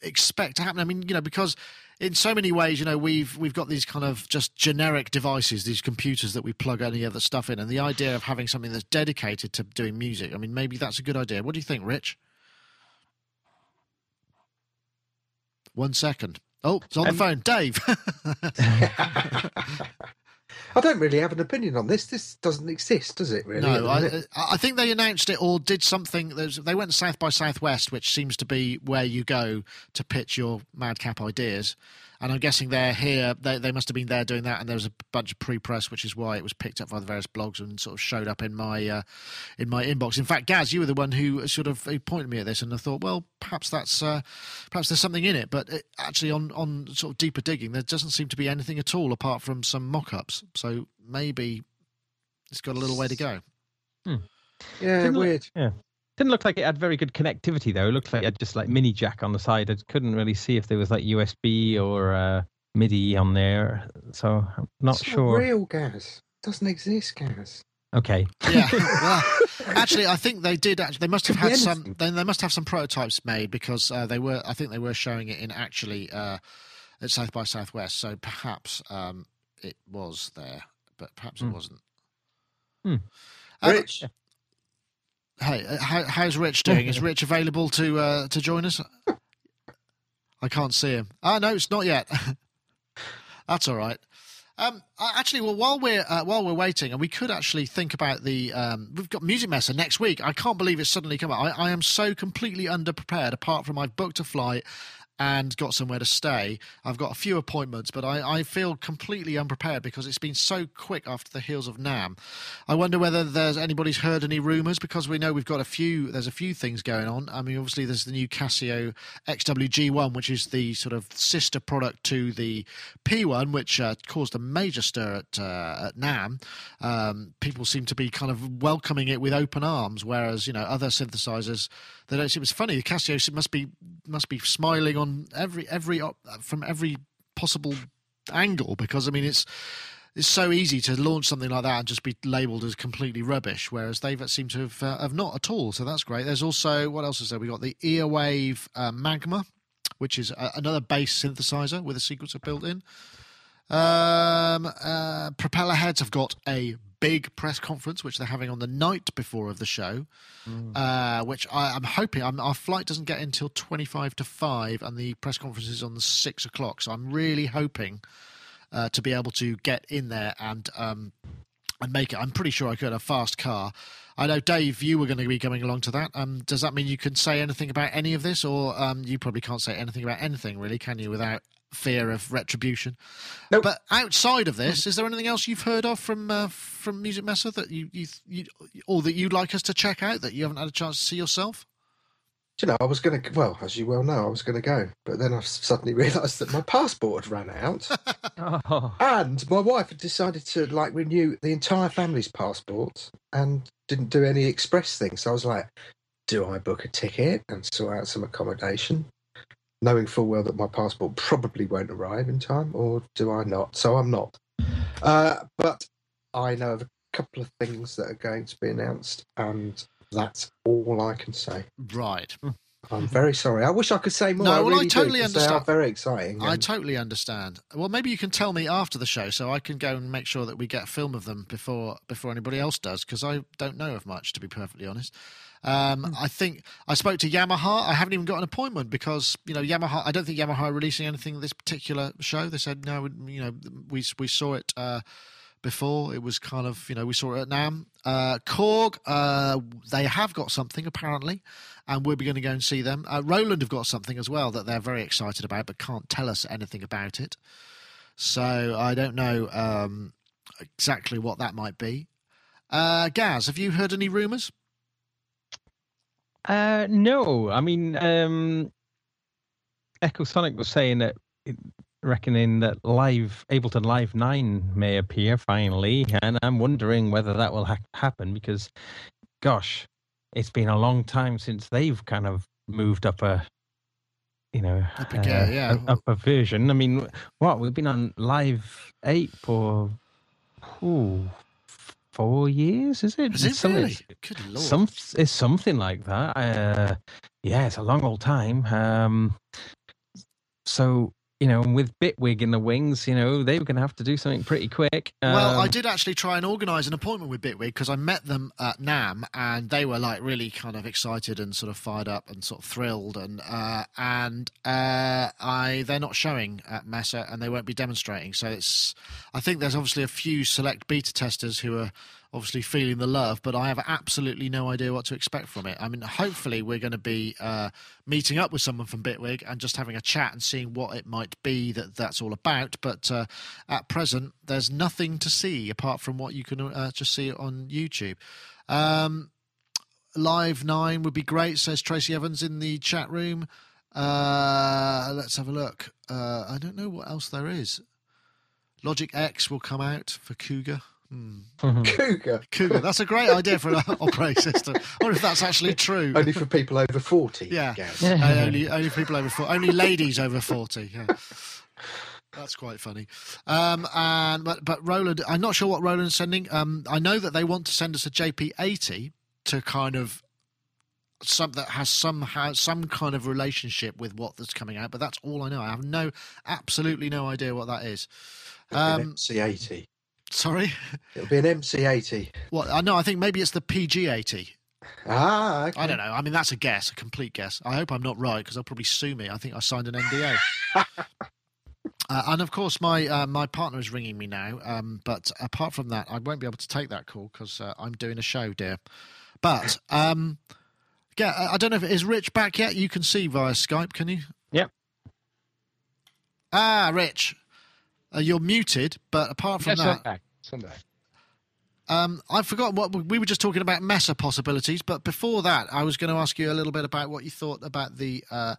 expect to happen. I mean, you know, because in so many ways, you know, we've we've got these kind of just generic devices, these computers that we plug any other stuff in, and the idea of having something that's dedicated to doing music. I mean, maybe that's a good idea. What do you think, Rich? One second. Oh, it's on Um, the phone, Dave. I don't really have an opinion on this. This doesn't exist, does it? Really? No? I, I think they announced it or did something. They went South by Southwest, which seems to be where you go to pitch your madcap ideas. And I'm guessing they're here. They, they must have been there doing that. And there was a bunch of pre-press, which is why it was picked up by the various blogs and sort of showed up in my uh, in my inbox. In fact, Gaz, you were the one who sort of who pointed me at this, and I thought, well, perhaps that's uh, perhaps there's something in it. But it, actually, on on sort of deeper digging, there doesn't seem to be anything at all apart from some mock-ups. So maybe it's got a little way to go. yeah, Didn't look- weird. Yeah. Didn't look like it had very good connectivity though. It looked like it had just like mini jack on the side. I couldn't really see if there was like USB or uh, MIDI on there. So I'm not it's sure. Not real gas doesn't exist, gas. Okay. Yeah. well, actually, I think they did. Actually, they must have had some. anything. They, they must have some prototypes made because uh, they were. I think they were showing it in actually uh, at South by Southwest. So perhaps um, it was there, but perhaps it Hmm. wasn't. Hmm. Uh, Rich, hey, uh, how, how's Rich doing? Is Rich available to uh, to join us? I can't see him. Ah, no, it's not yet. That's all right. Um, actually, well, while we're uh, while we're waiting, and we could actually think about the um, we've got Musikmesse next week. I can't believe it's suddenly come out. I, I am so completely underprepared. Apart from I've booked a flight and got somewhere to stay. I've got a few appointments, but I, I feel completely unprepared because it's been so quick after the heels of NAMM. I wonder whether there's anybody's heard any rumours because we know we've got a few. There's a few things going on. I mean, obviously there's the new Casio XWG1, which is the sort of sister product to the P1, which uh, caused a major stir at uh, at NAMM. Um, people seem to be kind of welcoming it with open arms, whereas you know other synthesizers they don't seem. It's funny. The Casio must be must be smiling on every every from every possible angle because I mean it's it's so easy to launch something like that and just be labelled as completely rubbish, whereas they seem to have, uh, have not at all. So that's great. There's also what else is there? We got the Earwave uh, Magma, which is uh, another bass synthesizer with a sequencer built in. Um, uh, Propeller Heads have got a big press conference, which they're having on the night before of the show, uh, which I, I'm hoping I'm, our flight doesn't get until 25 to 5, and the press conference is on the 6 o'clock. So I'm really hoping uh, to be able to get in there and um, and make it. I'm pretty sure I could a fast car. I know, Dave, you were going to be coming along to that. Um, does that mean you can say anything about any of this, or um, you probably can't say anything about anything, really, can you, without fear of retribution? Nope. But outside of this, is there anything else you've heard of from uh, from Musikmesse that you, you you or that you'd like us to check out that you haven't had a chance to see yourself? Do you know, I was going to, well, as you well know, I was going to go, but then I suddenly realised that my passport had run out, Oh, and my wife had decided to like renew the entire family's passports and didn't do any express things. So I was like, do I book a ticket and sort out some accommodation, knowing full well that my passport probably won't arrive in time, or do I not? So I'm not. Uh, but I know of a couple of things that are going to be announced, and That's all I can say. Right. I'm very sorry. I wish I could say more. No, I well, I really do, totally 'cause They are understand. very exciting. I totally understand. Well, maybe you can tell me after the show, so I can go and make sure that we get a film of them before before anybody else does, because I don't know of much, to be perfectly honest. Um, I think I spoke to Yamaha. I haven't even got an appointment because you know Yamaha. I don't think Yamaha are releasing anything this particular show. They said no. You know, we we saw it. Uh, before it was kind of you know we saw it at NAMM uh, Korg uh, they have got something apparently and we're going to go and see them uh, Roland have got something as well that they're very excited about but can't tell us anything about it so I don't know um, exactly what that might be uh, Gaz have you heard any rumours Uh, no, I mean, um, Echo Sonic was saying that, it- reckoning that Live Ableton Live Nine may appear finally, and I'm wondering whether that will ha- happen because, gosh, it's been a long time since they've kind of moved up a, you know, Up a gear, yeah. up a version. I mean, what we've been on Live Eight for, ooh, four years, is it? is it Something- really good lord some it's something like that. Uh, yeah, it's a long old time. Um, so you know, and with Bitwig in the wings, you know, they were going to have to do something pretty quick. Well, I Um, did actually try and organise an appointment with Bitwig because I met them at NAMM and they were like really kind of excited and sort of fired up and sort of thrilled and uh, and uh, I they're not showing at Messe and they won't be demonstrating. So it's I think there's obviously a few select beta testers who are obviously feeling the love, but I have absolutely no idea what to expect from it. I mean, hopefully we're going to be uh, meeting up with someone from Bitwig and just having a chat and seeing what it might be that that's all about. But uh, at present, there's nothing to see apart from what you can uh, just see on YouTube. Um, Live nine would be great, says Tracy Evans in the chat room. Uh, let's have a look. Uh, I don't know what else there is. Logic X will come out for Cougar. Hmm. Cougar. Cougar. That's a great idea for an operating system. I wonder if that's actually true. Only for people over 40. Yeah. Gaz. Uh, only only people over four, only ladies over forty. Yeah. That's quite funny. Um, and but but Roland, I'm not sure what Roland's sending. Um, I know that they want to send us a JP80 to kind of some that has somehow some kind of relationship with what that's coming out. But that's all I know. I have no absolutely no idea what that is. It'll be an Um, MC80. Sorry. It'll be an MC80. What? I know. I think maybe it's the PG80. Ah, okay. I don't know. I mean, that's a guess, a complete guess. I hope I'm not right because they'll probably sue me. I think I signed an NDA. uh, and of course, my uh, my partner is ringing me now. Um, but apart from that, I won't be able to take that call because uh, I'm doing a show, dear. But um, yeah, I- I don't know if is Rich back yet. You can see via Skype, can you? Yep. Ah, Rich, uh, you're muted. But apart from Yes, that, I'm back. I'm back. um, I've forgotten what we were just talking about Messe possibilities, but before that, I was going to ask you a little bit about what you thought about the uh,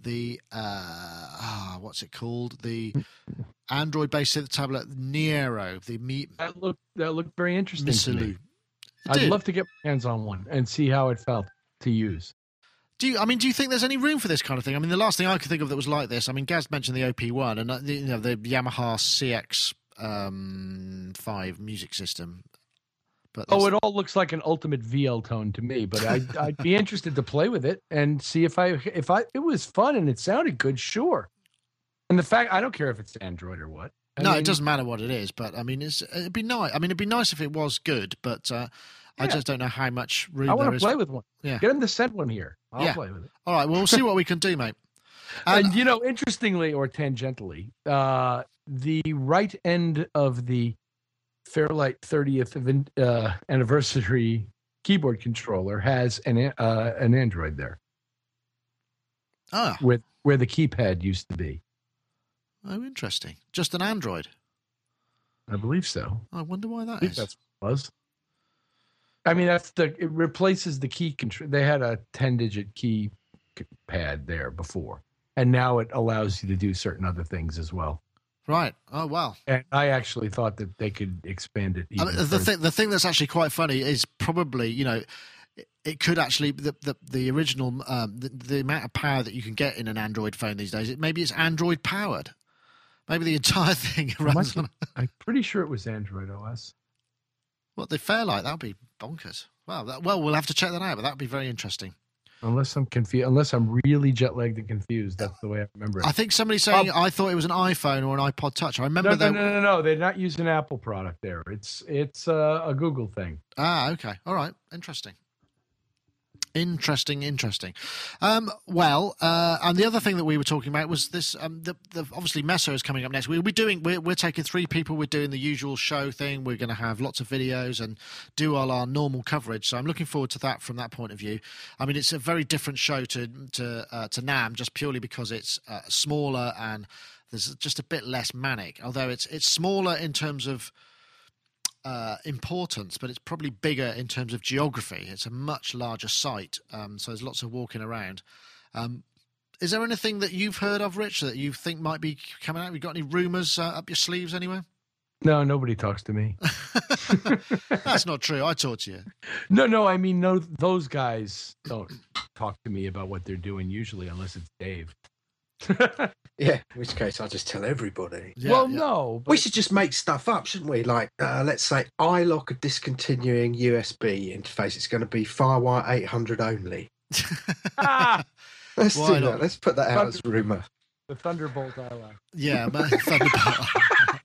the uh, ah, what's it called? The Android-based synth tablet Neiro, the Mi- That looked that looked very interesting. To me. I'd did. love to get my hands on one and see how it felt to use. Do you? I mean, do you think there's any room for this kind of thing? I mean, the last thing I could think of that was like this. I mean, Gaz mentioned the OP1 and uh, the, you know the Yamaha CX um, five music system. But Oh, it all looks like an ultimate VL tone to me, but I'd, I'd be interested to play with it and see if I if I it was fun and it sounded good, sure. And the fact I don't care if it's Android or what. I no, mean, it doesn't matter what it is, but I mean, it's, it'd be nice. I mean, it'd be nice if it was good, but uh, I just don't know how much room there is. I want to play with one. Yeah. Get him to send one here. I'll Yeah. play with it. All right, well, we'll see what we can do, mate. And- And you know, interestingly or tangentially, uh, the right end of the Fairlight 30th event, uh, anniversary keyboard controller has an uh, an Android there, ah, with where the keypad used to be. oh, interesting. Just an Android. I believe so. I wonder why that is. I that think is. that's what it was. I mean, that's the it replaces the key control. They had a 10 digit key pad there before, and now it allows you to do certain other things as well. Right. Oh, wow. And I actually thought that they could expand it. I mean, the further. thing, the thing that's actually quite funny is probably, you know, it- could actually the the, the original um, the, the amount of power that you can get in an Android phone these days. It, maybe it's Android powered. Maybe the entire thing runs on. I'm pretty sure it was Android OS. What the Fairlight? That would be bonkers. Wow. That, well, we'll have to check that out, but that would be very interesting. Unless I'm confused, unless I'm really jet lagged and confused, that's the way I remember it. I think somebody's saying I thought it was an iPhone or an iPod Touch. I remember no, no, that. no, no, no. They're not using an Apple product there. It's it's uh, a Google thing. Ah, okay. All right. Interesting. Interesting, interesting. Um, well, uh, and the other thing that we were talking about was this. Um, the, the, obviously, Messe is coming up next. We'll be doing. We're, we're taking three people. We're doing the usual show thing. We're going to have lots of videos and do all our normal coverage. So I'm looking forward to that from that point of view. I mean, it's a very different show to to uh, to NAMM, just purely because it's uh, smaller and there's just a bit less manic. Although it's it's smaller in terms of uh, importance, but it's probably bigger in terms of geography. It's a much larger site, um, so there's lots of walking around. Um, is there anything that you've heard of, Rich, that you think might be coming out? Have you got any rumours uh, up your sleeves anywhere? No, nobody talks to me. That's not true. I talk to you. No, no. I mean, no. Those guys don't talk to me about what they're doing usually, unless it's Dave. Yeah, in which case I'll just tell everybody. Yeah, well, yeah. no. We should just make stuff up, shouldn't we? Like, uh, let's say iLok are discontinuing USB interface. It's going to be FireWire 800 only. ah, Let's Why do not? that. Let's put that out as a rumor. the Thunderbolt I like. Yeah, man, Thunderbolt.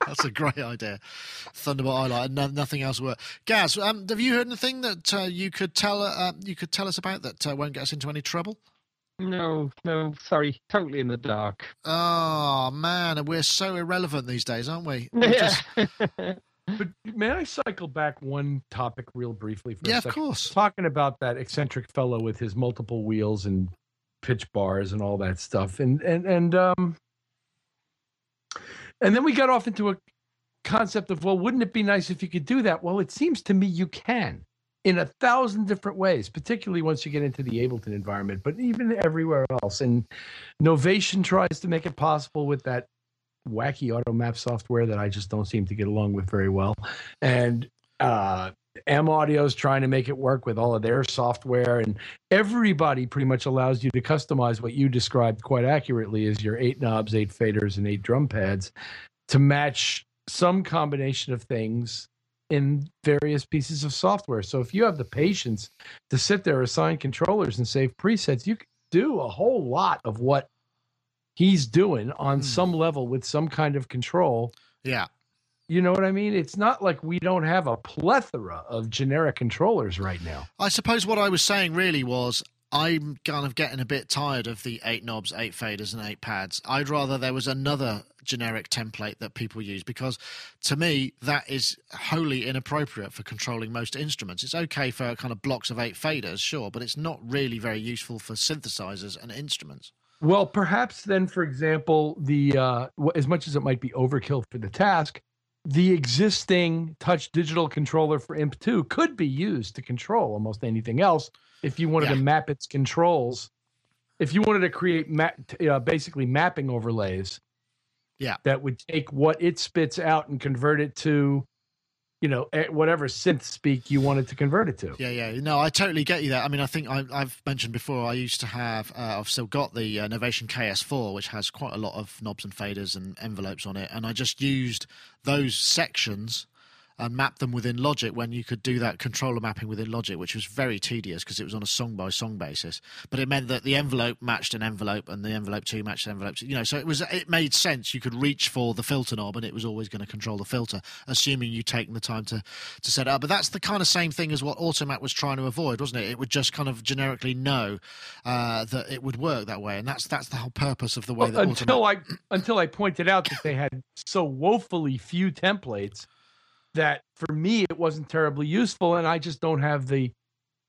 That's a great idea. Thunderbolt highlight and no, nothing else work. Gaz, um, have you heard anything that uh, you could tell uh, you could tell us about that uh, won't get us into any trouble? No, no, sorry, totally in the dark. Oh man, we're so irrelevant these days, aren't we? We're Yeah. just- But may I cycle back one topic real briefly for yeah, a of course. Talking about that eccentric fellow with his multiple wheels and pitch bars and all that stuff, and and and um, and then we got off into a concept of well, wouldn't it be nice if you could do that? Well, it seems to me you can in a thousand different ways, particularly once you get into the Ableton environment, but even everywhere else. And Novation tries to make it possible with that wacky Automap software that I just don't seem to get along with very well. And uh, M Audio is trying to make it work with all of their software, and everybody pretty much allows you to customize what you described quite accurately as your eight knobs, eight faders, and eight drum pads to match some combination of things in various pieces of software. So if you have the patience to sit there, assign controllers, and save presets, you can do a whole lot of what he's doing on Hmm. some level with some kind of control. Yeah, You know what I mean? It's not like we don't have a plethora of generic controllers right now. I suppose what I was saying really was I'm kind of getting a bit tired of the eight knobs, eight faders, and eight pads. I'd rather there was another generic template that people use because to me that is wholly inappropriate for controlling most instruments. It's okay for kind of blocks of eight faders, sure, but it's not really very useful for synthesizers and instruments. Well, perhaps then, for example, the uh, as much as it might be overkill for the task, the existing touch digital controller for IMP2 could be used to control almost anything else if you wanted Yeah. to map its controls. If you wanted to create ma- uh, basically mapping overlays, Yeah. that would take what it spits out and convert it to, you know, eh, whatever synth speak you wanted to convert it to. Yeah, yeah. No, I totally get you there. I mean, I think I, I've mentioned before. I used to have. Uh, I've still got the uh, Novation KS4, which has quite a lot of knobs and faders and envelopes on it, and I just used those sections and map them within Logic when you could do that controller mapping within Logic, which was very tedious because it was on a song by song basis. But it meant that the envelope matched an envelope, and the envelope two matched an envelope. two. You know, so it was it made sense. You could reach for the filter knob, and it was always going to control the filter, assuming you taken the time to to set it up. But that's the kind of same thing as what Automap was trying to avoid, wasn't it? It would just kind of generically know uh, that it would work that way, and that's that's the whole purpose of the way Well, that until Automap. I until I pointed out that they had so woefully few templates that for me it wasn't terribly useful, and I just don't have the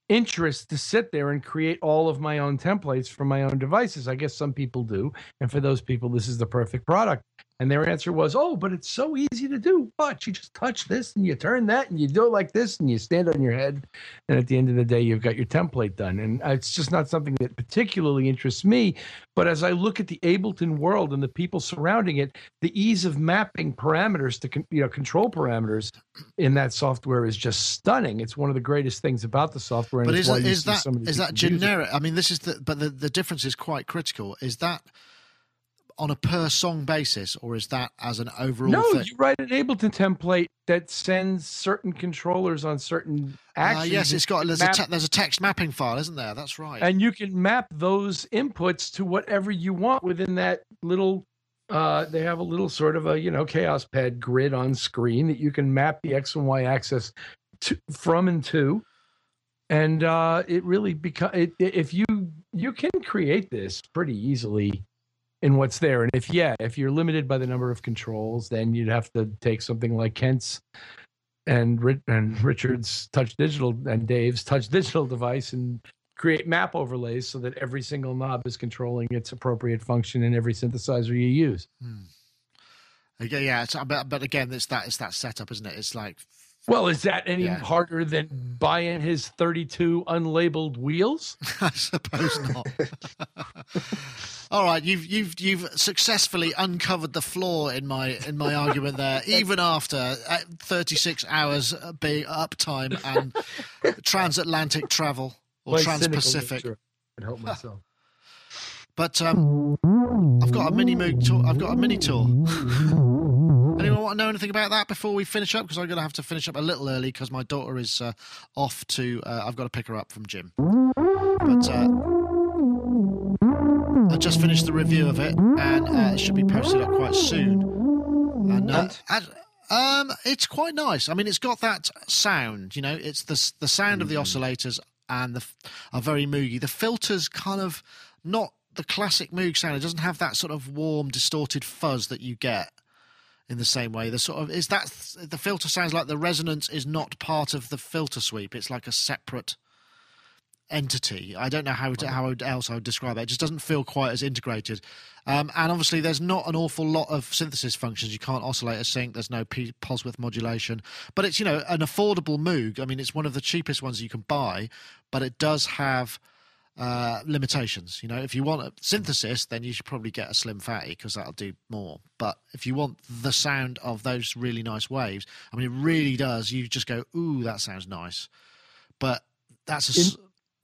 interest to sit there and create all of my own templates for my own devices. I guess some people do, and for those people, this is the perfect product. And their answer was, "Oh, but it's so easy to do. What? You just touch this and you turn that and you do it like this and you stand on your head, and at the end of the day, you've got your template done." And uh, it's just not something that particularly interests me. But as I look at the Ableton world and the people surrounding it, the ease of mapping parameters to con- you know control parameters in that software is just stunning. It's one of the greatest things about the software. And But is that is that so is that people use it. generic? I mean, this is the but the the difference is quite critical. Is that on a per song basis, or is that as an overall No, thing? you write an Ableton template that sends certain controllers on certain Ah, actions. yes, it's got there's a, te- there's a text mapping file, isn't there? That's right. and you can map those inputs to whatever you want within that little uh they have a little sort of a you know chaos pad grid on screen that you can map the x and y axis to, from and to and uh it really become if you you can create this pretty easily in what's there and if yeah if you're limited by the number of controls then you'd have to take something like kent's and and Richard's touch digital and Dave's touch digital device and create map overlays so that every single knob is controlling its appropriate function in every synthesizer you use. Hmm. yeah, yeah. It's, but, but again, it's that it's that setup, isn't it? It's like Well, is that any Yeah. harder than buying his 32 unlabeled wheels? I suppose not. All right, you've you've you've successfully uncovered the flaw in my in my argument there, even after uh, 36 hours uh, being uptime and transatlantic travel or trans-Pacific. I'd help myself. But um, I've got a mini moog tour. I've got a Minitaur. Anyone want to know anything about that before we finish up? Because I'm going to have to finish up a little early because my daughter is uh, off to. Uh, I've got to pick her up from gym. But uh, I just finished the review of it, and uh, it should be posted up quite soon. And, uh, and, um, it's quite nice. I mean, it's got that sound. You know, it's the the sound of the oscillators and the are very moogy. The filters kind of not the classic Moog sound. It doesn't have that sort of warm, distorted fuzz that you get in the same way. The sort of is that the filter sounds like the resonance is not part of the filter sweep. It's like a separate entity. I don't know how to, how else I would describe it. It just doesn't feel quite as integrated. Um, and obviously, there's not an awful lot of synthesis functions. You can't oscillate a sync. There's no P- pulse width modulation. But it's you know an affordable Moog. I mean, it's one of the cheapest ones you can buy, but it does have uh, limitations. You know, if you want a synthesis, then you should probably get a Slim Phatty because that'll do more. But if you want the sound of those really nice waves, I mean, it really does. You just go, ooh, that sounds nice. But that's a. s-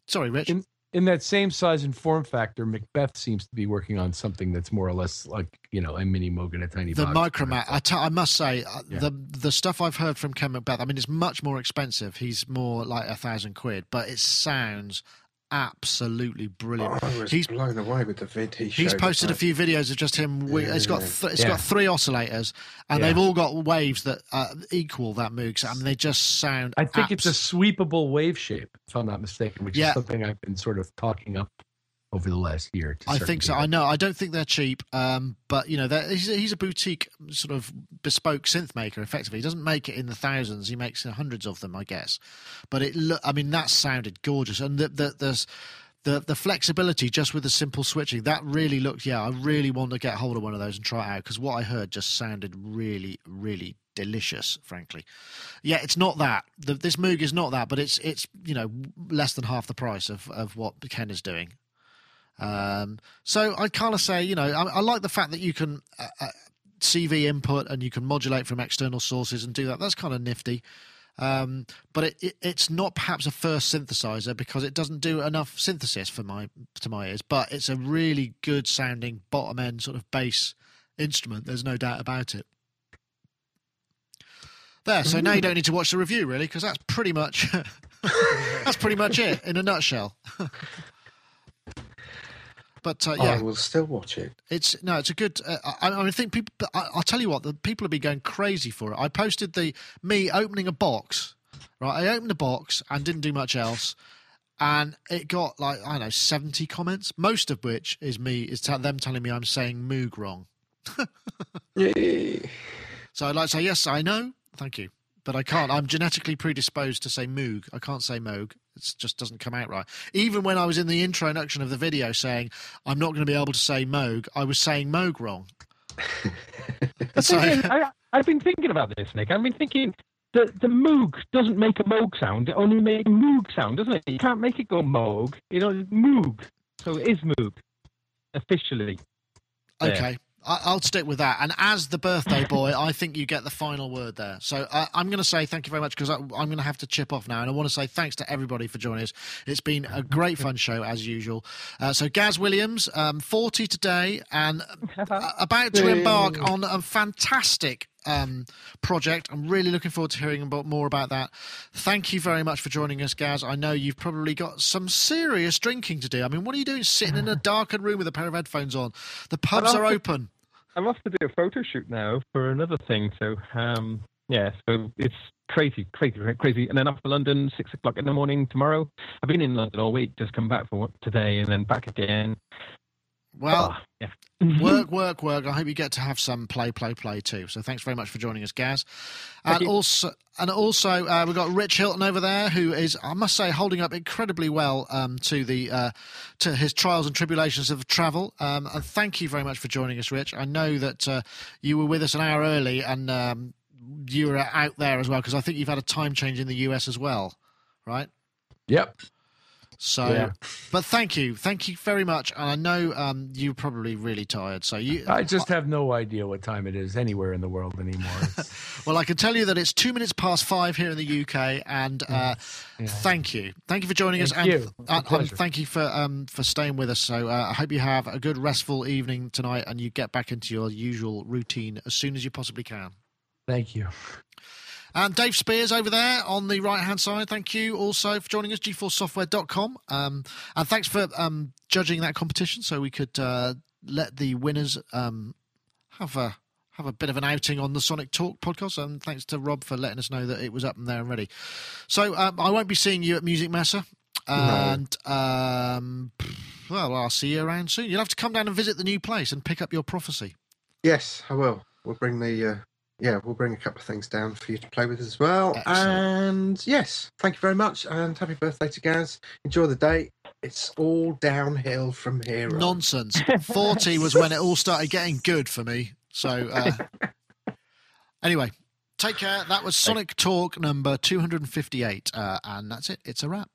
Sorry, Rich. In, in that same size and form factor, Macbeth seems to be working on something that's more or less like, you know, a mini Moog in a tiny the Micromac I t- I must say uh, Yeah. the the stuff i've heard from ken macbeth i mean it's much more expensive he's more like a thousand quid but it sounds absolutely brilliant I was he's blown away with the vid he He's showed posted a few videos of just him. wi- It's got th- it's Yeah. got three oscillators, and Yeah. they've all got waves that uh, equal that Moog. So, I mean, they just sound. I think it's a sweepable wave shape, if I'm not mistaken, which Yeah. is something I've been sort of talking up over the last year. to I think so. I know. I don't think they're cheap, um, but you know, he's a, he's a boutique sort of bespoke synth maker. Effectively, he doesn't make it in the thousands. He makes hundreds of them, I guess. But it, look, I mean, that sounded gorgeous, and the, the, there's the the flexibility just with the simple switching. That really looked. Yeah, I really want to get hold of one of those and try it out because what I heard just sounded really, really delicious. Frankly, yeah, it's not that. The, this Moog is not that, but it's it's you know less than half the price of of what Ken is doing. Um, so I kind of say, you know, I, I like the fact that you can uh, uh, CV input and you can modulate from external sources and do that. That's kind of nifty. Um, but it, it, it's not perhaps a first synthesizer because it doesn't do enough synthesis for my to my ears. But it's a really good sounding bottom end sort of bass instrument. There's no doubt about it. There, so now you don't need to watch the review really because that's pretty much that's pretty much it in a nutshell. But uh, yeah, I will still watch it. it's no, it's a good. Uh, I, I think people. I, I'll tell you what, the people have been going crazy for it. I posted the me opening a box. Right, I opened a box and didn't do much else, and it got like I don't know seventy comments, most of which is me is t- them telling me I'm saying Moog wrong. So I'd like to say yes, I know, thank you, but I can't. I'm genetically predisposed to say Moog. I can't say Moog. It just doesn't come out right. Even when I was in the introduction of the video saying I'm not going to be able to say Moog, I was saying Moog wrong. The So- is, I, I've been thinking about this, Nick. I've been thinking the the Moog doesn't make a Moog sound. It only makes a Moog sound, doesn't it? You can't make it go Moog. You know, Moog. So it is Moog officially. There. Okay. I'll stick with that. And as the birthday boy, I think you get the final word there. So uh, I'm going to say thank you very much because I'm going to have to chip off now. And I want to say thanks to everybody for joining us. It's been a great fun show as usual. Uh, so Gaz Williams, um, 40 today, and about to embark on a fantastic um, project. I'm really looking forward to hearing about more about that. Thank you very much for joining us, Gaz. I know you've probably got some serious drinking to do. I mean, what are you doing sitting in a darkened room with a pair of headphones on? The pubs are I'll- open. I'm off to do a photo shoot now for another thing. So um, yeah, so it's crazy, crazy, crazy. And then off to London, six o'clock in the morning tomorrow. I've been in London all week, just come back for today, and then back again. Well, Ah, yeah. work, work, work. I hope you get to have some play, play, play too. So thanks very much for joining us, Gaz. And also, and also, uh, we've got Rich Hilton over there, who is, I must say, holding up incredibly well um, to the uh, to his trials and tribulations of travel. Um, and thank you very much for joining us, Rich. I know that uh, you were with us an hour early, and um, you were out there as well because I think you've had a time change in the US as well, right? Yep. So, Yeah. but thank you, thank you very much. And I know um, you're probably really tired, so you. I just have no idea what time it is anywhere in the world anymore. Well, I can tell you that it's two minutes past five here in the UK, and uh, yeah. thank you, thank you for joining us, Thank and, you. A and- and thank you for um, for staying with us. So uh, I hope you have a good restful evening tonight, and you get back into your usual routine as soon as you possibly can. Thank you. And Dave Spiers over there on the right hand side, thank you also for joining us, GForceSoftware.com. Um, and thanks for um, judging that competition so we could uh, let the winners um, have a have a bit of an outing on the Sonic Talk podcast. And thanks to Rob for letting us know that it was up and there and ready. So um, I won't be seeing you at Musikmesse. And um, well, I'll see you around soon. You'll have to come down and visit the new place and pick up your prophecy. Yes, I will. We'll bring the uh, yeah, we'll bring a couple of things down for you to play with as well. Excellent. And yes, thank you very much, and happy birthday to Gaz. Enjoy the day. It's all downhill from here. on. Nonsense. 40 was when it all started getting good for me. So, uh, anyway, take care. That was Sonic Talk number 258. Uh, and that's it. It's a wrap.